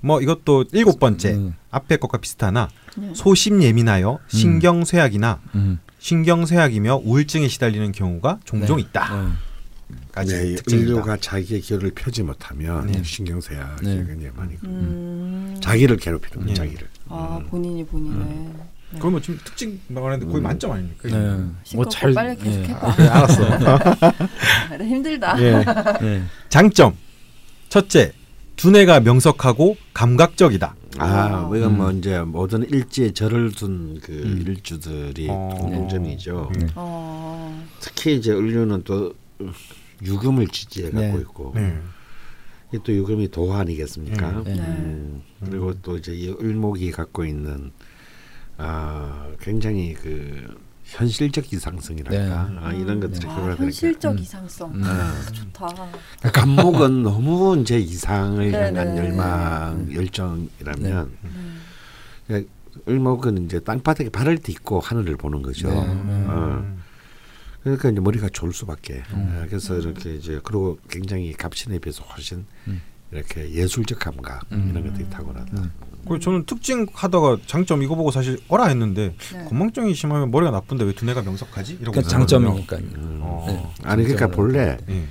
뭐 이것도 일곱 번째, 음. 앞에 것과 비슷하나 네. 소심 예민하여 신경 쇠약이나 음. 신경쇠약이며 우울증에 시달리는 경우가 종종 네. 있다. 네. 네. 을류가 자기의 기호를 펴지 못하면 네. 신경쇠야 네. 굉장히 많이 그- 음. 자기를 괴롭히는. 네. 자기를. 아 본인이 본인의 네. 그러면 지금 특징 말하는데 거의 만점 아닙니까? 네. 시끄럽고 빨리 계속 예. 해봐. 네, 알았어. 아, 네, 힘들다. 예. 네. 장점 첫째 두뇌가 명석하고 감각적이다. 아, 뭐 이건 뭐 음. 이제 모든 일지에 절을 둔그 음. 일주들이 어. 공통점이죠. 네. 어. 특히 이제 을류는 또 유금을 지지해 갖고 네. 있고 네. 이게 또 유금이 도화 아니겠습니까? 네. 음, 그리고 또 이제 이 을목이 갖고 있는 아 굉장히 그 현실적 이상성이랄까 네. 아, 이런 것들이 아, 결합되니까 현실적 음. 이상성. 음. 아, 좋다. 간목은 너무 이제 이상을 네, 향한 네. 열망, 열정이라면 음. 그러니까 을목은 이제 땅바닥에 발을 딛고 하늘을 보는 거죠. 네. 어. 그러니까 이제 머리가 좋을 수밖에. 어, 그래서 이렇게 이제 그리고 굉장히 갑신에 비해서 훨씬 음. 이렇게 예술적 감각 음. 이런 것들이 탁월하다. 음. 그 저는 특징 하다가 장점 이거 보고 사실 어라 했는데 네. 건망증이 심하면 머리가 나쁜데 왜 두뇌가 명석하지? 이러고 그 있었거든요. 장점이니까요. 음. 어. 네. 아니 그러니까. 본래 예.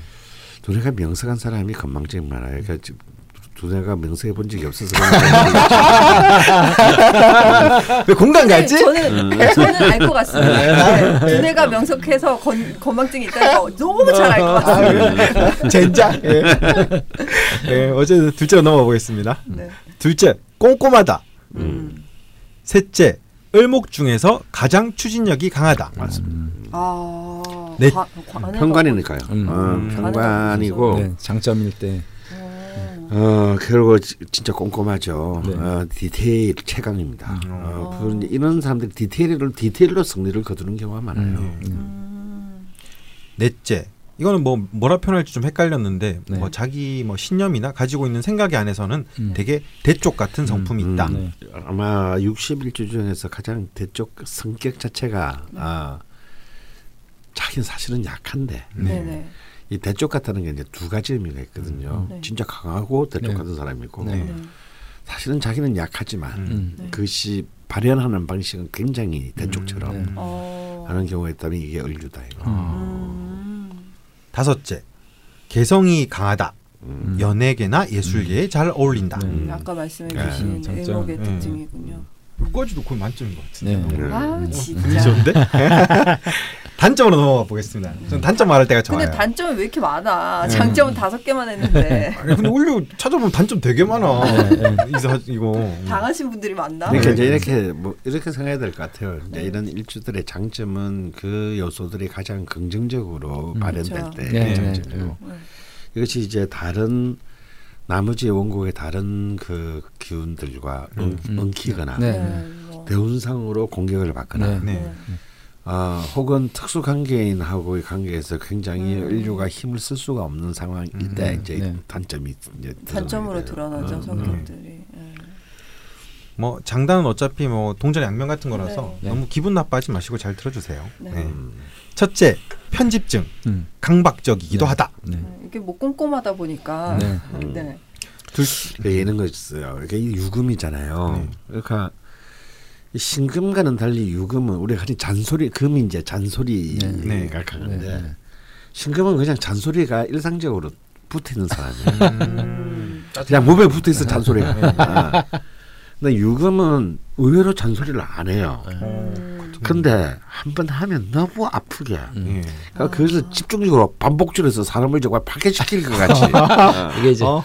두뇌가 명석한 사람이 건망증이 많아요. 그러니까 지- 두뇌가 명석해 본 적이 없어서 왜 공감 갔지? 저는 저는 알 것 같습니다. 네. 두뇌가 명석해서 건, 건망증이 있다는 거 너무 잘 알 것 같습니다. 젠장. 예. 예, 어쨌든 둘째로 넘어가 보겠습니다. 네. 둘째, 꼼꼼하다. 음. 셋째, 을목 중에서 가장 추진력이 강하다. 맞습니다. 아. 네. 과- 관을 평관이니까요. 음. 어, 음. 평관이고 네, 장점일 때 어. 어 그리고 지- 진짜 꼼꼼하죠. 네. 어, 디테일 최강입니다. 음. 어, 그 이제 이런 사람들이 디테일을 디테일로 승리를 거두는 경우가 많아요. 음. 음. 넷째. 이거는 뭐 뭐라 표현할지 좀 헷갈렸는데 네. 뭐 자기 뭐 신념이나 가지고 있는 생각이 안에서는 음. 되게 대쪽 같은 성품이 음. 있다. 네. 아마 61주 중에서 가장 대쪽 성격 자체가 아, 자기는 사실은 약한데 네. 네. 이 대쪽 같다는 게 이제 두 가지 의미가 있거든요. 네. 진짜 강하고 대쪽 네. 같은 사람이고 네. 네. 사실은 자기는 약하지만 음. 네. 그것이 발현하는 방식은 굉장히 대쪽처럼 네. 어. 하는 경우가 있다면 이게 을류다 이거. 음. 다섯째. 개성이 강하다. 음. 연예계나 예술계에 잘 어울린다. 네. 음, 아까 말씀해 네. 주신 네. 특징이군요. 여기까지도 거의 만점인 것 같은데. 네. 네. 아 진짜. 분위 좋은데? 단점으로 넘어가 보겠습니다. 저는 단점 말할 때가 좋아요. 근데 단점이 왜 이렇게 많아? 장점은 다섯 개만 했는데 아니 근데 올류 찾아보면 단점 되게 많아. 네, 이거 이거. 당하신 분들이 많나? 그러니까 네. 이제 이렇게 뭐 이렇게 생각해야 될 것 같아요. 이제 이런 일주들의 장점은 그 요소들이 가장 긍정적으로 음. 발현될 그렇죠. 때 네, 장점이고 네. 이것이 이제 다른 나머지 원곡의 다른 그 기운들과 응, 음. 엉키거나 네. 대운상으로 공격을 받거나 네. 네. 네. 아, 혹은 특수 관계인하고의 관계에서 굉장히 음. 인류가 힘을 쓸 수가 없는 상황일 음. 때 네. 이제 네. 단점이 이제 단점으로. 드러나죠 어, 성격들이. 네. 뭐 장단은 어차피 뭐 동전 양면 같은 거라서 네. 너무 기분 나빠하지 마시고 잘 들어주세요. 네. 네. 음. 첫째 편집증 음. 강박적이기도 네. 하다. 네. 네. 이게 뭐 꼼꼼하다 보니까. 네. 음. 네. 둘그 예는 거 있어요. 이게 이 유금이잖아요. 네. 그러니까 이 신금과는 달리 유금은 우리가 흔히 잔소리 금이 이제 잔소리가 네. 강한데 네. 신금은 그냥 잔소리가 일상적으로 붙어 있는 사람이에요. 음. 그냥 몸에 붙어 있어 잔소리가. 아. 근데 유금은 의외로 잔소리를 안 해요. 음. 근데 한 번 하면 너무 아프게. 예. 그러니까 그래서 집중적으로 반복줄에서 사람을 정말 파괴시킬 것 같이. 어. 이게 이제 어?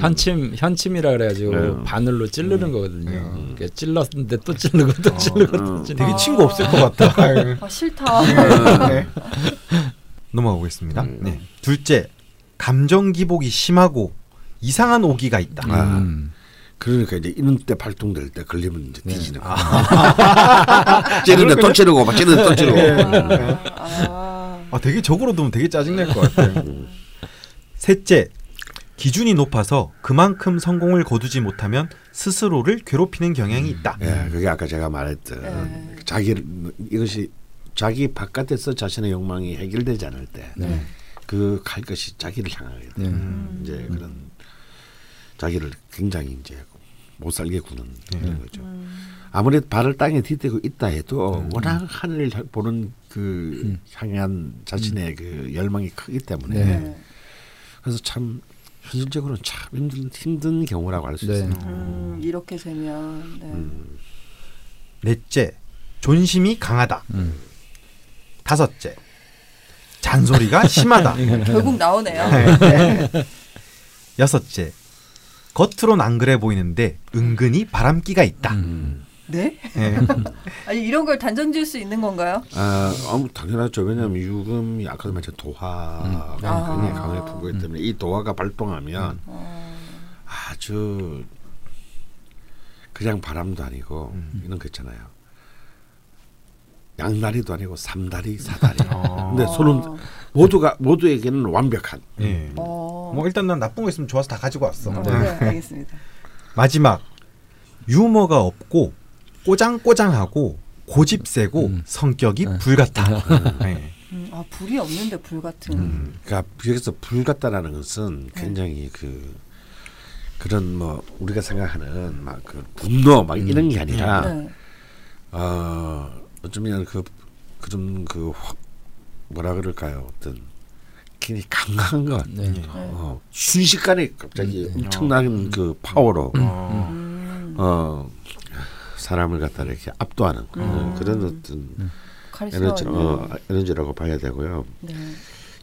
현침 현침이라 그래가지고 네. 바늘로 찌르는 거거든요. 그러니까 찔렀는데 또 찌르고 또 찌르고 어. 또 찌르고. 되게 친구 없을 것 같다. 아 싫다. 네. 넘어가 보겠습니다. 음. 네. 둘째 감정 기복이 심하고 이상한 오기가 있다. 아. 음. 그러니까 이제 이런 때 발동될 때 걸리면 이제 뒤지는 거야. 아. 찌르는데 또 찌르고 막 찌르는데 또 찌르고. 아, 아. 아 되게 적으로 두면 되게 짜증 날 것 같아요. 셋째 기준이 높아서 그만큼 성공을 거두지 못하면 스스로를 괴롭히는 경향이 있다. 예, 그게 아까 제가 말했던 네. 자기를 이것이 자기 바깥에서 자신의 욕망이 해결되지 않을 때 네. 그갈 것이 자기를 향하게 돼. 네. 음. 이제 그런 자기를 굉장히 이제 못 살게 구는 그런 거죠. 음. 아무리 발을 땅에 디대고 있다 해도 워낙 하늘을 향- 보는 그 음. 향한 자신의 그 열망이 크기 때문에 네. 네. 그래서 참 현실적으로는 참 힘든 힘든 경우라고 할수 네. 있어요. 음, 이렇게 되면 네. 음. 넷째 존심이 강하다. 음. 다섯째 잔소리가 심하다. 결국 나오네요. 여섯째 겉으론 안 그래 보이는데 은근히 바람기가 있다. 음. 네? 예. 아니 이런 걸 단정 지을 수 있는 건가요? 아, 아무 당연하죠. 왜냐하면 유금이 아까도 말했죠 도화가 음. 굉장히 아. 강하게 풍부하기 때문에 이 도화가 발동하면 어, 아주 그냥 바람도 아니고 음. 이런 거 있잖아요. 양다리도 아니고 삼다리, 사다리. 어. 근데 손은 모두가 모두에게는 완벽한. 예. 어, 뭐 일단 난 나쁜 거 있으면 좋아서 다 가지고 왔어. 어, 네. 네, 알겠습니다. 마지막 유머가 없고 꼬장꼬장하고 고집 세고 음. 성격이 네. 불같아. 네. 음, 아 불이 없는데 불 같은. 음. 그러니까 여기서 불 같다라는 것은 굉장히 그 그런 뭐 우리가 생각하는 막 그 분노 막 이런 게 아니라 네. 어 어쩌면 그 그런 그 확- 뭐라 그럴까요 어떤 굉장히 강한 것 네. 어, 순식간에 갑자기 음, 엄청난 그 파워로 어. 음, 어 사람을 갖다 이렇게 압도하는 어, 그런 어떤 카리스마 에너지. 어, 에너지라고 봐야 되고요. 네.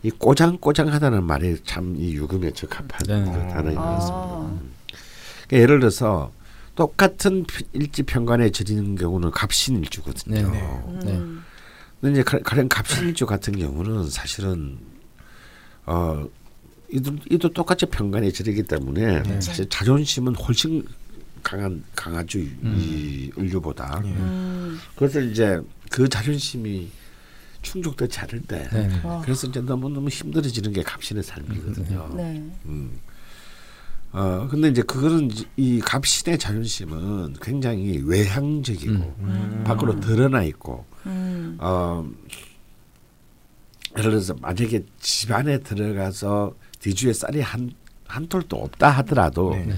이 꼬장꼬장하다는 말이 참 이 유금에 적합한 네. 그 단어인 것 아. 같습니다. 음. 그러니까 예를 들어서 똑같은 피- 일지평간에 저지는 경우는 갑신일주거든요. 네. 음, 네. 근데 이제 가- 가령 갑신일주 같은 경우는 사실은 어 이도, 이도 똑같이 평간에 저리기 때문에 네. 사실 자존심은 훨씬 강한 강하죠 이 을류보다. 예. 음, 그래서 이제 그 자존심이 충족되지 않을 때 네. 와, 그래서 이제 너무 너무 힘들어지는 게 갑신의 삶이거든요. 네. 음. 어 근데 이제 그거는 이 갑신의 자존심은 굉장히 외향적이고 음. 밖으로 드러나 있고 음, 어 예를 들어서 만약에 집 안에 들어가서 뒤주에 쌀이 한 한 톨도 없다 하더라도 네.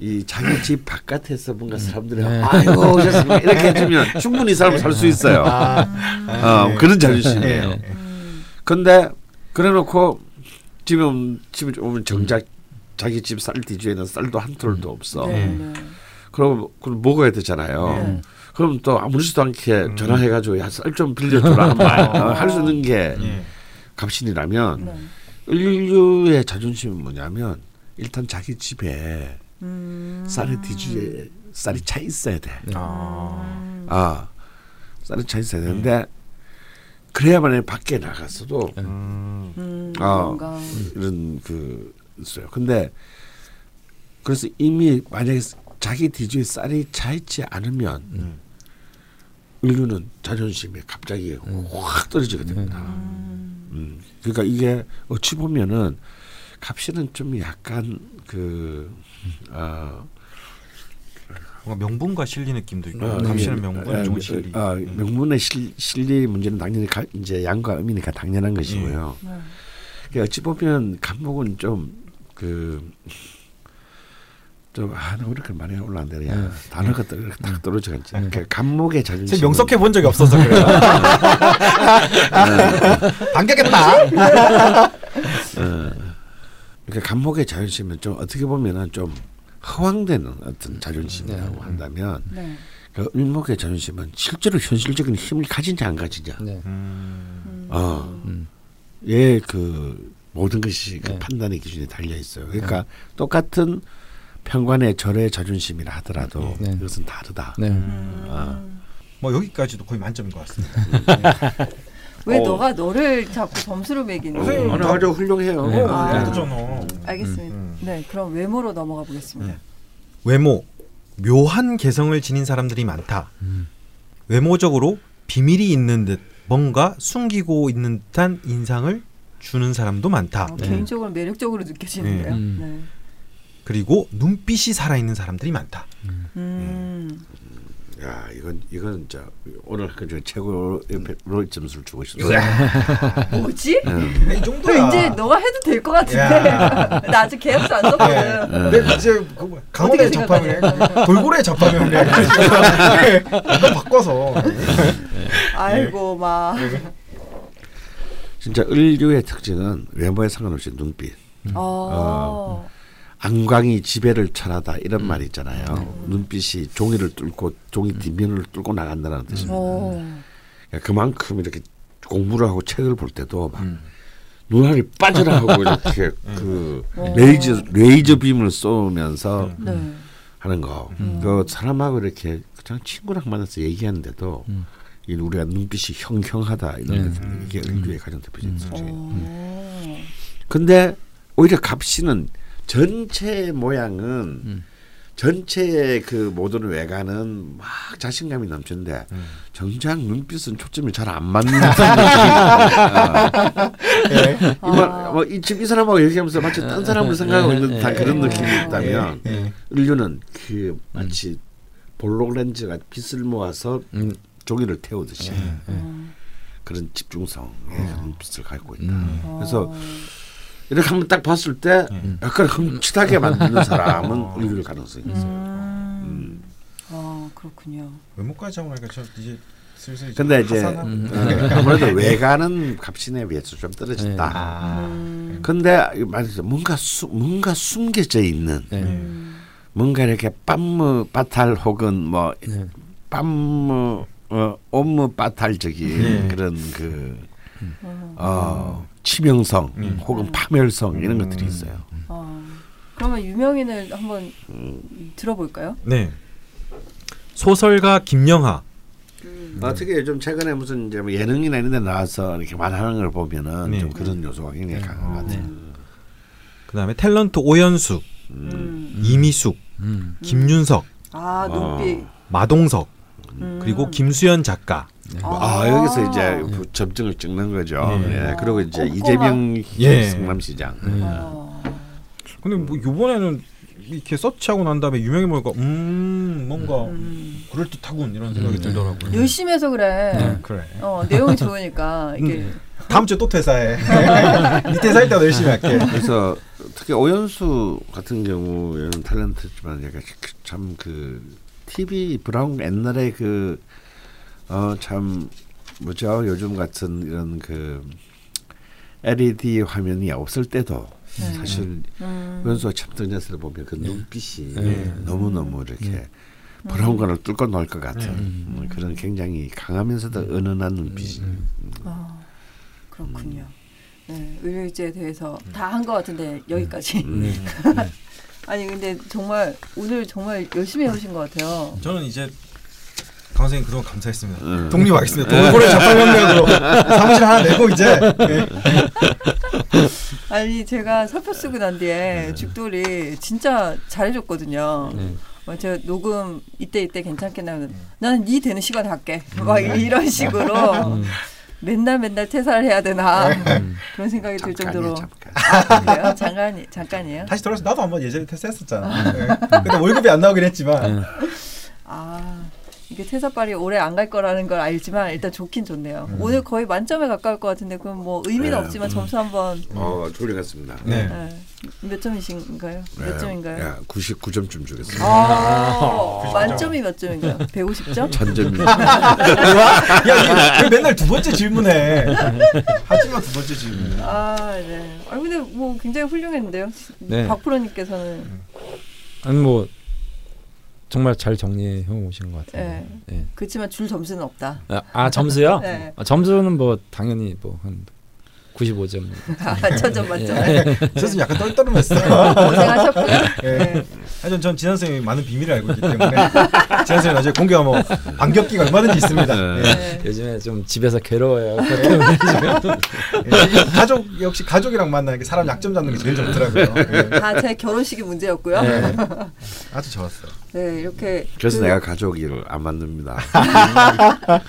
이 자기 집 바깥에서 뭔가 사람들이 네. 아이고 오셨습니까 이렇게 해주면 충분히 사람 살 수 있어요. 어, 그런 자존심이에요. 네. 음, 근데 그래놓고 지금 집에 오면 정작 자기 집쌀 뒤주에는 쌀도 한 톨도 없어. 네, 음. 네. 그럼 그럼 먹어야 되잖아요. 네. 그럼 또 아무렇지도 않게 음. 전화해가지고 야쌀 좀 빌려줘라 어. 할수 있는 게 예. 갑신이라면 네. 인류의 자존심은 뭐냐면 일단 자기 집에 음, 쌀의 뒤주에 쌀이 차 있어야 돼. 아. 음, 아 쌀이 차 있어야 되는데 그래야만 밖에 나갔어도 음. 음, 아. 뭔가 이런 그 있어요. 근데 그래서 이미 만약에 자기 뒤주에 쌀이 차 있지 않으면 음. 인류는 자존심이 갑자기 확 떨어지게 됩니다. 음, 음. 그러니까 이게 어찌 보면은 갑신은 좀 약간 그 어, 뭔가 명분과 실리 느낌도 있고 어, 예, 명분, 어, 종은 실리. 어, 음. 명분의 실, 실리 문제는 당연히 가, 이제 양과 음이니까 당연한 것이고요. 네. 그러니까 어찌 보면 간목은 좀 그 좀 아, 나 이렇게 말이 올라왔는데 야 네. 단어가 떨, 딱 떨어져 갔지. 그러니까 간목의 자존심. 제가 명석해 본 적이 없어서 그래요. 반격했다. 그러니까 간목의 자존심은 좀 어떻게 보면은 좀 허황되는 어떤 자존심이라고 네. 한다면 네. 그 을목의 자존심은 실제로 현실적인 힘을 가진지 안 가지냐. 네. 음. 어. 음. 예, 그 모든 것이 그 네. 판단의 기준이 달려 있어요. 그러니까 똑같은 평관의 절의 자존심이라 하더라도 네. 이것은 다르다. 네. 아. 뭐 여기까지도 거의 만점인 것 같습니다. 왜 어. 너가 너를 자꾸 점수로 매기니? 선생님, 오늘 아주 훌륭해요. 네. 어, 아. 그렇잖아. 알겠습니다. 음. 네, 그럼 외모로 넘어가 보겠습니다. 네. 외모 묘한 개성을 지닌 사람들이 많다. 음. 외모적으로 비밀이 있는 듯 뭔가 숨기고 있는 듯한 인상을 주는 사람도 많다. 어, 네. 개인적으로 매력적으로 느껴지는데요. 음. 네. 그리고 눈빛이 살아있는 사람들이 많다. 음. 야, 이건 이건 저 오늘 그 중에 최고로 점수를 주고 싶어요. 뭐지? 이그 정도야. 이제 너가 해도 될 것 같은데. 야. 나 아직 계약서 안 썼거든. 내 이제 그 강원에 접하면? 돌고래 접하면 약간 바꿔서 아이고 막. 진짜 을류의 특징은 외모에 상관없이 눈빛. 어. 안광이 지배를 철하다 이런 말이 있잖아요. 눈빛이 종이를 뚫고 종이 뒷면을 뚫고 나간다는 뜻입니다. 어. 그러니까 그만큼 이렇게 공부를 하고 책을 볼 때도 막 눈알이 빠져나가고 이렇게 그 어. 레이저 레이저 빔을 쏘면서 네. 하는 거. 음. 그 사람하고 이렇게 그냥 친구랑 만나서 얘기하는데도 음. 이 우리가 눈빛이 형형하다 이런 네. 것들 이게 을류의 가장 대표적인 음. 특징. 어. 근데 오히려 갑신은 전체 모양은 음. 전체의 그 모든 외관은 막 자신감이 넘치는데 음. 정작 눈빛은 초점이 잘 안 맞는 사람이 아. 뭐이 지금 이 사람하고 얘기하면서 마치 딴 사람을 생각하고 있는 듯한 그런 예. 느낌이 있다면 예. 을류는 그 마치 볼록 렌즈가 빛을 모아서 음. 종이를 태우듯이 음. 그런 집중성의 눈빛을 갖고 있다. 음. 그래서 이렇게 한번 딱 봤을 때 음. 약간 흠칫하게 만드는 사람은 을류일 가능성이 있어요. 음. 음. 아 그렇군요. 외모까지 하고 나니까 저 이제 슬슬 근데 이제 음. 어, 아무래도 외관은 갑신에 비해서 좀 떨어진다. 아. 음. 근데 말이죠 뭔가 수, 뭔가 숨겨져 있는 네. 음. 뭔가 이렇게 빰무 빠탈 혹은 뭐 네. 빰무 어, 옴무 빠탈적인 네. 그런 그 어. 어, 치명성 음. 혹은 파멸성 이런 것들이 있어요. 어. 그러면 유명인을 한번 음. 들어볼까요? 네. 소설가 김영하. 음. 어떻게 요즘 최근에 무슨 이제 뭐 예능이나 이런 데 나와서 이렇게 말하는 걸 보면은 네. 좀 그런 요소가 굉장히 강한 것 같아요. 그다음에 탤런트 오연수, 음. 음. 이미숙, 음. 김윤석, 아 눈빛. 마동석, 음. 그리고 김수현 작가. 아, 여기서 이제 부- 점증을 찍는 거죠. 네. 예. 그리고 이제 꼼꼼한. 이재명 예. 성남시장. 네. 어. 근데 뭐 이번에는 이렇게 서치하고 난 다음에 유명해 보니까 음 뭔가 음. 그럴 듯하군 이런 생각이 음. 들더라고요. 열심히 해서 그래. 네. 그래. 어 내용이 좋으니까 이게 음. 다음 주에 또 퇴사해. 네 퇴사할 때도 열심히 할게. 그래서 특히 오연수 같은 경우에는 탤런트지만 약간 참그 TV 브라운 옛날에 그 어 참 뭐죠 요즘 같은 이런 그 LED 화면이 없을 때도 네. 사실 음. 오연수가 참 등장했을 때 보면 그 눈빛이 네. 너무 너무 이렇게 네. 브라운 관을 뚫고 나올 것 같은 음. 음, 그런 굉장히 강하면서도 은은한 눈빛이. 음. 아, 그렇군요. 네, 의료일지에 대해서 다 한 것 같은데 여기까지. 네. 아니 근데 정말 오늘 정말 열심히 해오신 것 같아요. 저는 이제 강 선생님 그동안 감사했습니다. 음. 독립하겠습니다. 돌고래 자판명령으로 사무실 하나 내고 이제 네. 아니 제가 사표 쓰고 난 뒤에 죽돌이 진짜 잘해줬거든요. 네. 어, 제가 녹음 이때 이때 괜찮겠나 나는 네 되는 시간에 할게. 막 이런 식으로 음. 맨날 맨날 퇴사를 해야 되나 음. 그런 생각이 들 정도로 잠깐. 아, 그래요? 잠깐 잠깐이에요. 다시 돌아서 나도 한번 예전에 테스트했었잖아. 네. 근데 월급이 안 나오긴 했지만 네. 아 이게 퇴사빨이 오래 안 갈 거라는 걸 알지만 일단 좋긴 좋네요. 음. 오늘 거의 만점에 가까울 것 같은데 그럼 뭐 의미는 네. 없지만 점수 한번 어 훌륭했습니다. 네. 네. 몇 점이신가요? 몇 점인가요? 야, 99점쯤 주겠습니다. 아, 만점이 몇 점인가요? 150점? 천점이. 야, 이게 왜 맨날 두 번째 질문해. 하지만 두 번째 질문. 아, 네. 아 근데 뭐 굉장히 훌륭했는데요. 네. 박 프로님께서는 아니 뭐 정말 잘 정리해 오신 것 같아요. 네. 네. 그렇지만 줄 점수는 없다. 아, 아 점수요? 네. 아, 점수는 뭐 당연히 뭐 한 95점. 아, 천점 만점. 저는 약간 떨떠름했어. 고생하셨고요. 네. 네. 하여튼 전 지난 선생님이 많은 비밀을 알고 있기 때문에 지난 선생님 나중에 공개하면 반격기가 얼마든지 있습니다. 네. 네. 네. 요즘에 좀 집에서 괴로워요. 네. 가족 역시 가족이랑 만나는 게 사람 약점 잡는 게 제일 좋더라고요. 네. 다제 결혼식이 문제였고요. 네, 네. 아주 좋았어요. 이렇게 그래서 그- 내가 가족을 안 만듭니다.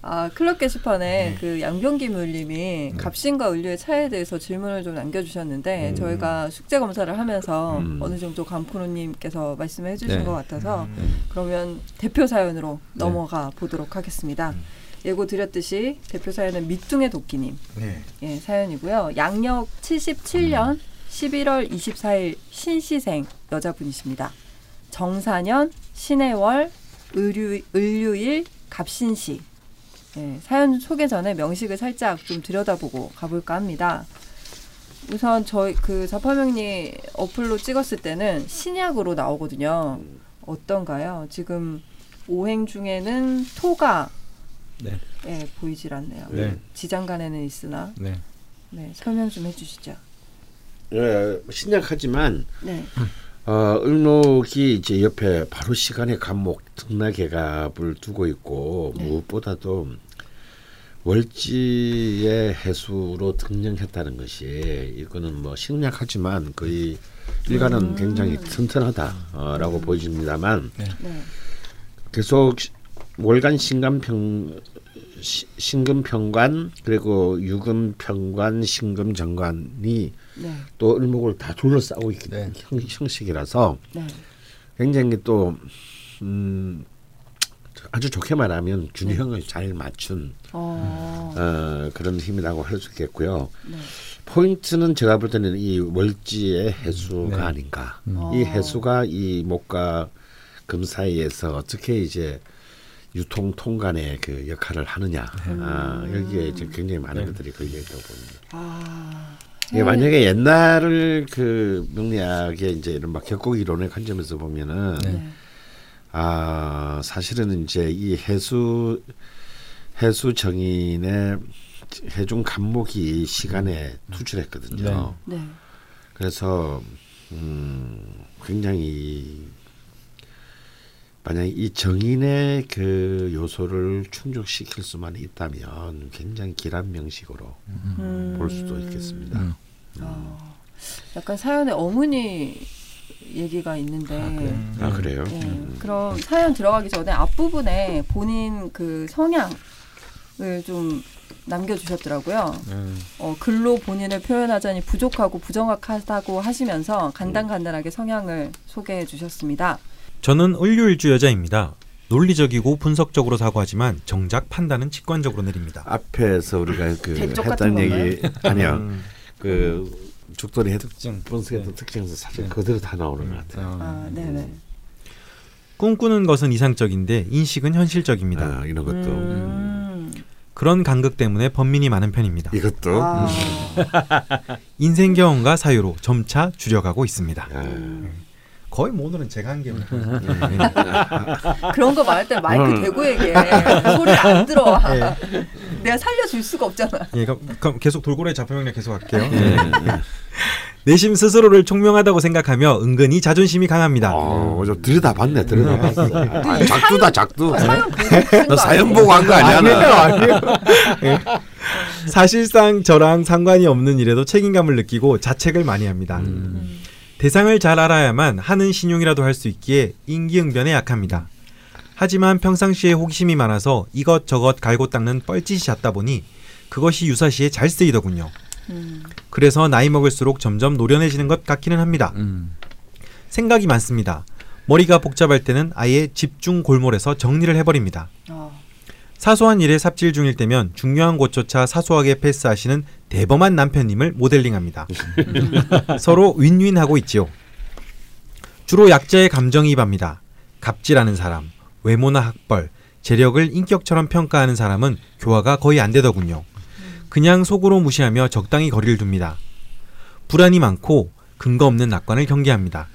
아, 클럽 게시판에 네. 그 양병기 물님이 갑신과 을류의 차이에 대해서 질문을 좀 남겨주셨는데 음. 저희가 숙제 검사를 하면서 음. 어느 정도 감프로님께서 말씀을 해주신 네. 것 같아서 음. 그러면 대표 사연으로 네. 넘어가 보도록 하겠습니다. 음. 예고 드렸듯이 대표 사연은 밑둥의 도끼님 네. 예, 사연이고요. 양력 77년 11월 24일 신시생 여자분이십니다. 정사년 신해월 의류, 을류일 갑신시 예, 사연 소개 전에 명식을 살짝 좀 들여다보고 가볼까 합니다. 우선 저희 그 자파명리 어플로 찍었을 때는 신약으로 나오거든요. 어떤가요? 지금 오행 중에는 토가 네. 예, 보이질 않네요. 네. 지장간에는 있으나 네. 네, 설명 좀 해주시죠. 예, 신약하지만 네. 어, 을목이 이제 옆에 바로 시간의 감목 등락개갑을 두고 있고 네. 무엇보다도 월지의 해수로 등령했다는 것이 이거는 뭐 신약하지만 거의 일가는 음. 굉장히 튼튼하다라고 보여집니다만 네. 계속 시- 월간 신간평 시- 신금평관 그리고 유금평관 신금정관이 네. 또 을목을 다 둘러싸고 있는 네. 형, 형식이라서 네. 굉장히 또 음, 아주 좋게 말하면 균형을 잘 맞춘 어. 어, 그런 힘이라고 할 수 있겠고요. 네. 포인트는 제가 볼 때는 이 월지의 해수가 네. 아닌가. 음. 이 해수가 이 목과 금 사이에서 어떻게 이제 유통 통간의 그 역할을 하느냐. 아, 여기에 이제 굉장히 많은 네. 것들이 걸려 있다고 봅니다. 아. 예, 만약에 옛날을 그 명리학의 이제 이런 막 격곡 이론의 관점에서 보면은 네. 네. 아 사실은 이제 이 해수 해수 정인의 해중 감목이 시간에 투출했거든요. 네. 그래서 음 굉장히 만약에 이 정인의 그 요소를 충족시킬 수만 있다면 굉장히 길한 명식으로 음. 볼 수도 있겠습니다. 음. 어, 약간 사연에 어머니 얘기가 있는데. 아 그래 요? 네, 음. 그럼 사연 들어가기 전에 앞부분에 본인 그 성향을 좀 남겨주셨더라고요. 네. 어, 글로 본인을 표현하자니 부족하고 부정확하다고 하시면서 간단간단하게 성향을 소개해 주셨습니다. 저는 을류일주 여자입니다. 논리적이고 분석적으로 사고하지만 정작 판단은 직관적으로 내립니다. 앞에서 우리가 그 대쪽 했던 얘기 아니요 음. 그 죽돌이 특징. 분석했던 특징에서 사실 그대로 다 나오는 것 같아요. 어, 아, 네네. 꿈꾸는 것은 이상적인데 인식은 현실적입니다. 아, 이런 것도 음. 그런 간극 때문에 번민이 많은 편입니다. 이것도 아, 인생 경험과 사유로 점차 줄여가고 있습니다. 아, 거의 뭐 오늘은 제가 한 게. 그런 거 말할 때 마이크 음. 대고 얘기해. 소리 안 들어와. 예. 내가 살려줄 수가 없잖아. 예, 그럼, 그럼 계속 돌고래 자표명령 계속 할게요. 예. 내심 스스로를 총명하다고 생각하며 은근히 자존심이 강합니다. 어, 저 들여다봤네, 들여다봤어. 아, 작두다, 작두. 사연 보고 쓴거 너 사연 아니에요? 보고 한 거 아니야? 나? 사실상 저랑 상관이 없는 일에도 책임감을 느끼고 자책을 많이 합니다. 음. 대상을 잘 알아야만 하는 신용이라도 할 수 있기에 인기응변에 약합니다. 하지만 평상시에 호기심이 많아서 이것저것 갈고 닦는 뻘짓이 잦다 보니 그것이 유사시에 잘 쓰이더군요. 음. 그래서 나이 먹을수록 점점 노련해지는 것 같기는 합니다. 음. 생각이 많습니다. 머리가 복잡할 때는 아예 집중 골몰해서 정리를 해버립니다. 어. 사소한 일에 삽질 중일 때면 중요한 곳조차 사소하게 패스하시는 대범한 남편님을 모델링합니다. 서로 윈윈하고 있지요. 주로 약자의 감정이입합니다. 갑질하는 사람, 외모나 학벌, 재력을 인격처럼 평가하는 사람은 교화가 거의 안 되더군요. 그냥 속으로 무시하며 적당히 거리를 둡니다. 불안이 많고 근거 없는 낙관을 경계합니다.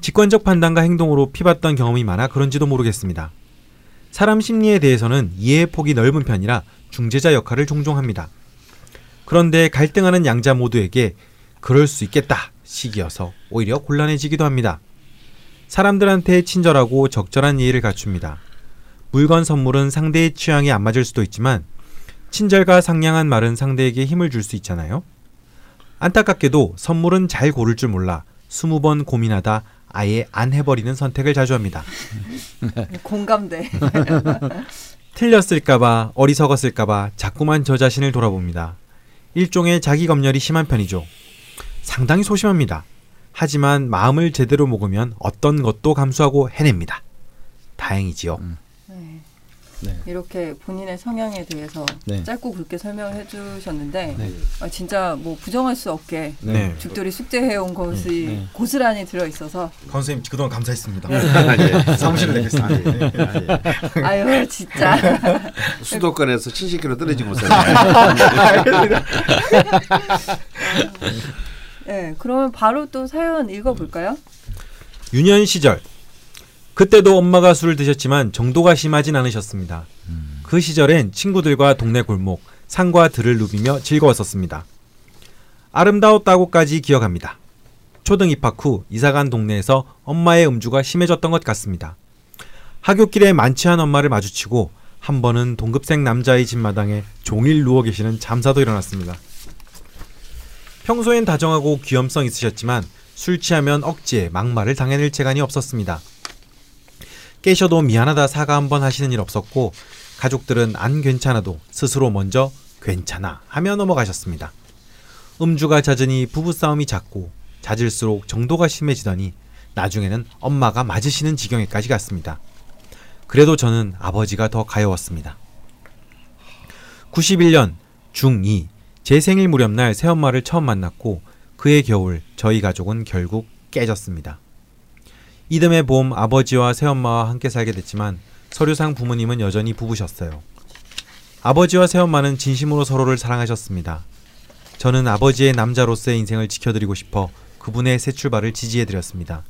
직관적 판단과 행동으로 피봤던 경험이 많아 그런지도 모르겠습니다. 사람 심리에 대해서는 이해의 폭이 넓은 편이라 중재자 역할을 종종 합니다. 그런데 갈등하는 양자 모두에게 그럴 수 있겠다 시기여서 오히려 곤란해지기도 합니다. 사람들한테 친절하고 적절한 예의를 갖춥니다. 물건 선물은 상대의 취향에 안 맞을 수도 있지만 친절과 상냥한 말은 상대에게 힘을 줄 수 있잖아요. 안타깝게도 선물은 잘 고를 줄 몰라 스무 번 고민하다 아예 안 해버리는 선택을 자주 합니다. 공감돼. 틀렸을까봐 어리석었을까봐 자꾸만 저 자신을 돌아봅니다. 일종의 자기 검열이 심한 편이죠. 상당히 소심합니다. 하지만 마음을 제대로 먹으면 어떤 것도 감수하고 해냅니다. 다행이지요. 네. 네. 이렇게 본인의 성향에 대해서 네. 짧고 굵게 설명을 해주셨는데 네. 아, 진짜 뭐 부정할 수 없게 네. 죽돌이 숙제해온 것이 네. 고스란히 들어 있어서 선생님 그동안 감사했습니다. 예. 사무실을 내겠습니다. 아유 진짜 수도권에서 70km 떨어진 곳에 네 그러면 바로 또 사연 읽어볼까요? 유년 시절 그때도 엄마가 술을 드셨지만 정도가 심하진 않으셨습니다. 그 시절엔 친구들과 동네 골목, 산과 들을 누비며 즐거웠었습니다. 아름다웠다고까지 기억합니다. 초등 입학 후 이사간 동네에서 엄마의 음주가 심해졌던 것 같습니다. 하굣길에 만취한 엄마를 마주치고 한 번은 동급생 남자의 집 마당에 종일 누워 계시는 잠사도 일어났습니다. 평소엔 다정하고 귀염성 있으셨지만 술 취하면 억지에 막말을 당해낼 재간이 없었습니다. 깨셔도 미안하다 사과 한번 하시는 일 없었고 가족들은 안 괜찮아도 스스로 먼저 괜찮아 하며 넘어가셨습니다. 음주가 잦으니 부부싸움이 잦고 잦을수록 정도가 심해지더니 나중에는 엄마가 맞으시는 지경에까지 갔습니다. 그래도 저는 아버지가 더 가여웠습니다. 91년 중2 제 생일 무렵날 새엄마를 처음 만났고 그해 겨울 저희 가족은 결국 깨졌습니다. 이듬해 봄 아버지와 새엄마와 함께 살게 됐지만 서류상 부모님은 여전히 부부셨어요. 아버지와 새엄마는 진심으로 서로를 사랑하셨습니다. 저는 아버지의 남자로서의 인생을 지켜드리고 싶어 그분의 새 출발을 지지해드렸습니다.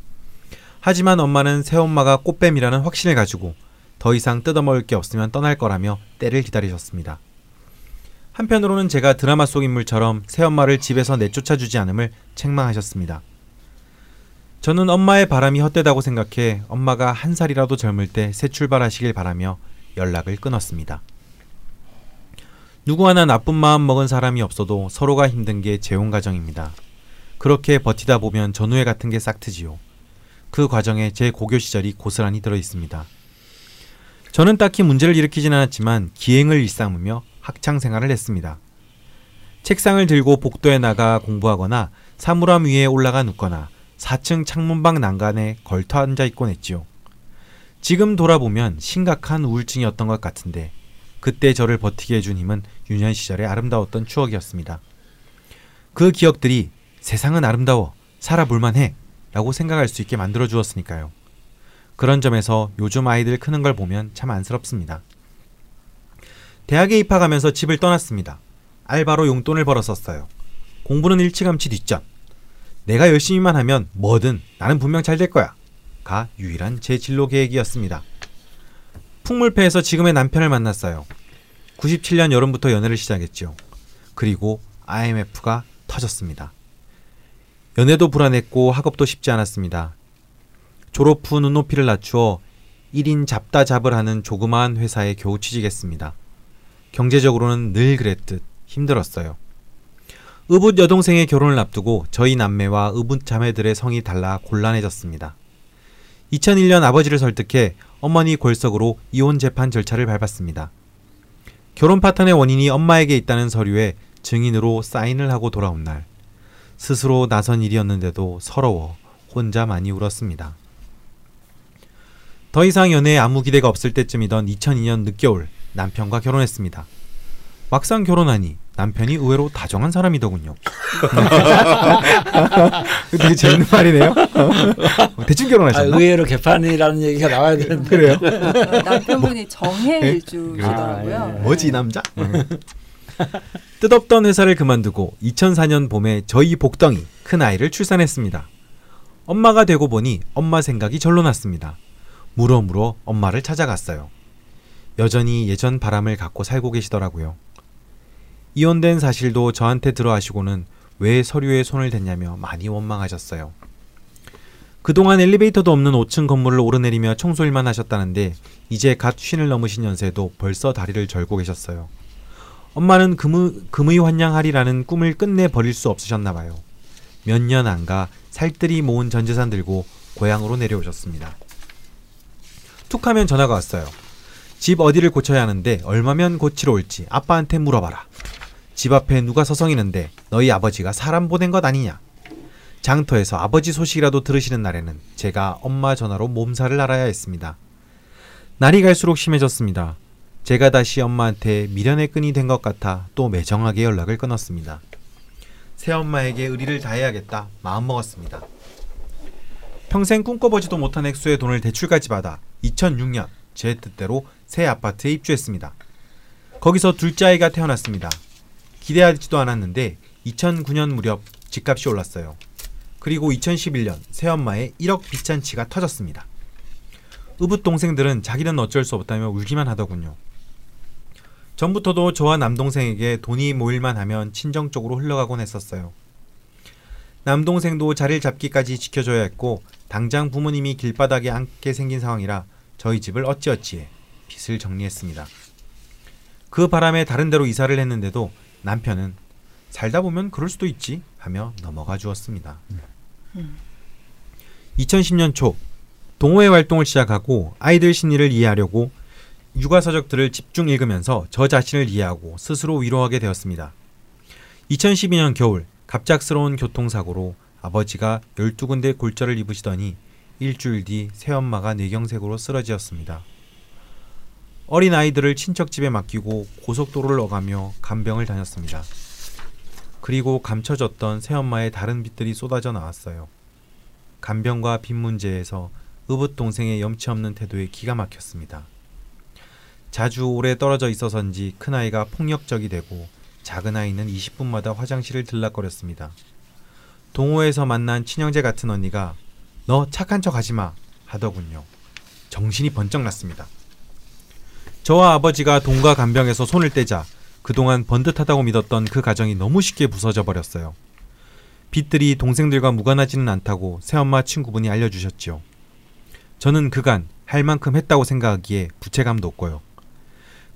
하지만 엄마는 새엄마가 꽃뱀이라는 확신을 가지고 더 이상 뜯어먹을 게 없으면 떠날 거라며 때를 기다리셨습니다. 한편으로는 제가 드라마 속 인물처럼 새엄마를 집에서 내쫓아주지 않음을 책망하셨습니다. 저는 엄마의 바람이 헛되다고 생각해 엄마가 한 살이라도 젊을 때 새 출발하시길 바라며 연락을 끊었습니다. 누구 하나 나쁜 마음 먹은 사람이 없어도 서로가 힘든 게 재혼 가정입니다. 그렇게 버티다 보면 전우회 같은 게 싹트지요. 그 과정에 제 고교 시절이 고스란히 들어 있습니다. 저는 딱히 문제를 일으키진 않았지만 기행을 일삼으며 학창 생활을 했습니다. 책상을 들고 복도에 나가 공부하거나 사물함 위에 올라가 눕거나 4층 창문방 난간에 걸터 앉아 있곤 했지요. 지금 돌아보면 심각한 우울증이었던 것 같은데 그때 저를 버티게 해준 힘은 유년 시절의 아름다웠던 추억이었습니다. 그 기억들이 세상은 아름다워 살아볼만 해 라고 생각할 수 있게 만들어 주었으니까요. 그런 점에서 요즘 아이들 크는 걸 보면 참 안쓰럽습니다. 대학에 입학하면서 집을 떠났습니다. 알바로 용돈을 벌었었어요. 공부는 일찌감치 뒷전. 내가 열심히만 하면 뭐든 나는 분명 잘 될 거야. 가 유일한 제 진로 계획이었습니다. 풍물패에서 지금의 남편을 만났어요. 97년 여름부터 연애를 시작했죠. 그리고 IMF가 터졌습니다. 연애도 불안했고 학업도 쉽지 않았습니다. 졸업 후 눈높이를 낮추어 1인 잡다 잡을 하는 조그마한 회사에 겨우 취직했습니다. 경제적으로는 늘 그랬듯 힘들었어요. 의붓 여동생의 결혼을 앞두고 저희 남매와 의붓 자매들의 성이 달라 곤란해졌습니다. 2001년 아버지를 설득해 어머니 골석으로 이혼 재판 절차를 밟았습니다. 결혼 파탄의 원인이 엄마에게 있다는 서류에 증인으로 사인을 하고 돌아온 날 스스로 나선 일이었는데도 서러워 혼자 많이 울었습니다. 더 이상 연애에 아무 기대가 없을 때쯤이던 2002년 늦겨울 남편과 결혼했습니다. 막상 결혼하니 남편이 의외로 다정한 사람이더군요. 되게 재밌는 말이네요. 대충 아, 결혼하셨나? 의외로 개판이라는 얘기가 나와야 되는데 그래요? 남편분이 정해주시더라고요. 아, 예. 뭐지 이 남자? 뜻없던 회사를 그만두고 2004년 봄에 저희 복덩이 큰 아이를 출산했습니다. 엄마가 되고 보니 엄마 생각이 절로 났습니다. 물어 물어 엄마를 찾아갔어요. 여전히 예전 바람을 갖고 살고 계시더라고요. 이혼된 사실도 저한테 들어하시고는 왜 서류에 손을 댔냐며 많이 원망하셨어요. 그동안 엘리베이터도 없는 5층 건물을 오르내리며 청소일만 하셨다는데 이제 갓 쉰을 넘으신 연세도 벌써 다리를 절고 계셨어요. 엄마는 금의, 금의 환양하리라는 꿈을 끝내 버릴 수 없으셨나 봐요. 몇 년 안 가 살뜰히 모은 전 재산 들고 고향으로 내려오셨습니다. 툭 하면 전화가 왔어요. 집 어디를 고쳐야 하는데 얼마면 고치러 올지 아빠한테 물어봐라. 집 앞에 누가 서성이는데 너희 아버지가 사람 보낸 것 아니냐? 장터에서 아버지 소식이라도 들으시는 날에는 제가 엄마 전화로 몸살을 알아야 했습니다. 날이 갈수록 심해졌습니다. 제가 다시 엄마한테 미련의 끈이 된 것 같아 또 매정하게 연락을 끊었습니다. 새엄마에게 의리를 다해야겠다 마음먹었습니다. 평생 꿈꿔보지도 못한 액수의 돈을 대출까지 받아 2006년 제 뜻대로 새 아파트에 입주했습니다. 거기서 둘째 아이가 태어났습니다. 기대하지도 않았는데 2009년 무렵 집값이 올랐어요. 그리고 2011년 새엄마의 1억 빚잔치가 터졌습니다. 의붓 동생들은 자기는 어쩔 수 없다며 울기만 하더군요. 전부터도 저와 남동생에게 돈이 모일만 하면 친정 쪽으로 흘러가곤 했었어요. 남동생도 자리를 잡기까지 지켜줘야 했고 당장 부모님이 길바닥에 앉게 생긴 상황이라 저희 집을 어찌어찌해 빚을 정리했습니다. 그 바람에 다른 데로 이사를 했는데도 남편은 살다 보면 그럴 수도 있지 하며 넘어가 주었습니다. 2010년 초 동호회 활동을 시작하고 아이들 심리를 이해하려고 육아 서적들을 집중 읽으면서 저 자신을 이해하고 스스로 위로하게 되었습니다. 2012년 겨울 갑작스러운 교통사고로 아버지가 12군데 골절을 입으시더니 일주일 뒤 새엄마가 뇌경색으로 쓰러지었습니다. 어린 아이들을 친척 집에 맡기고 고속도로를 어가며 간병을 다녔습니다. 그리고 감춰졌던 새엄마의 다른 빚들이 쏟아져 나왔어요. 간병과 빚 문제에서 의붓 동생의 염치 없는 태도에 기가 막혔습니다. 자주 오래 떨어져 있어서인지 큰 아이가 폭력적이 되고 작은 아이는 20분마다 화장실을 들락거렸습니다. 동호회에서 만난 친형제 같은 언니가 너 착한 척 하지 마 하더군요. 정신이 번쩍 났습니다. 저와 아버지가 동가 간병에서 손을 떼자 그동안 번듯하다고 믿었던 그 가정이 너무 쉽게 부서져 버렸어요. 빚들이 동생들과 무관하지는 않다고 새엄마 친구분이 알려주셨지요. 저는 그간 할 만큼 했다고 생각하기에 부채감도 없고요.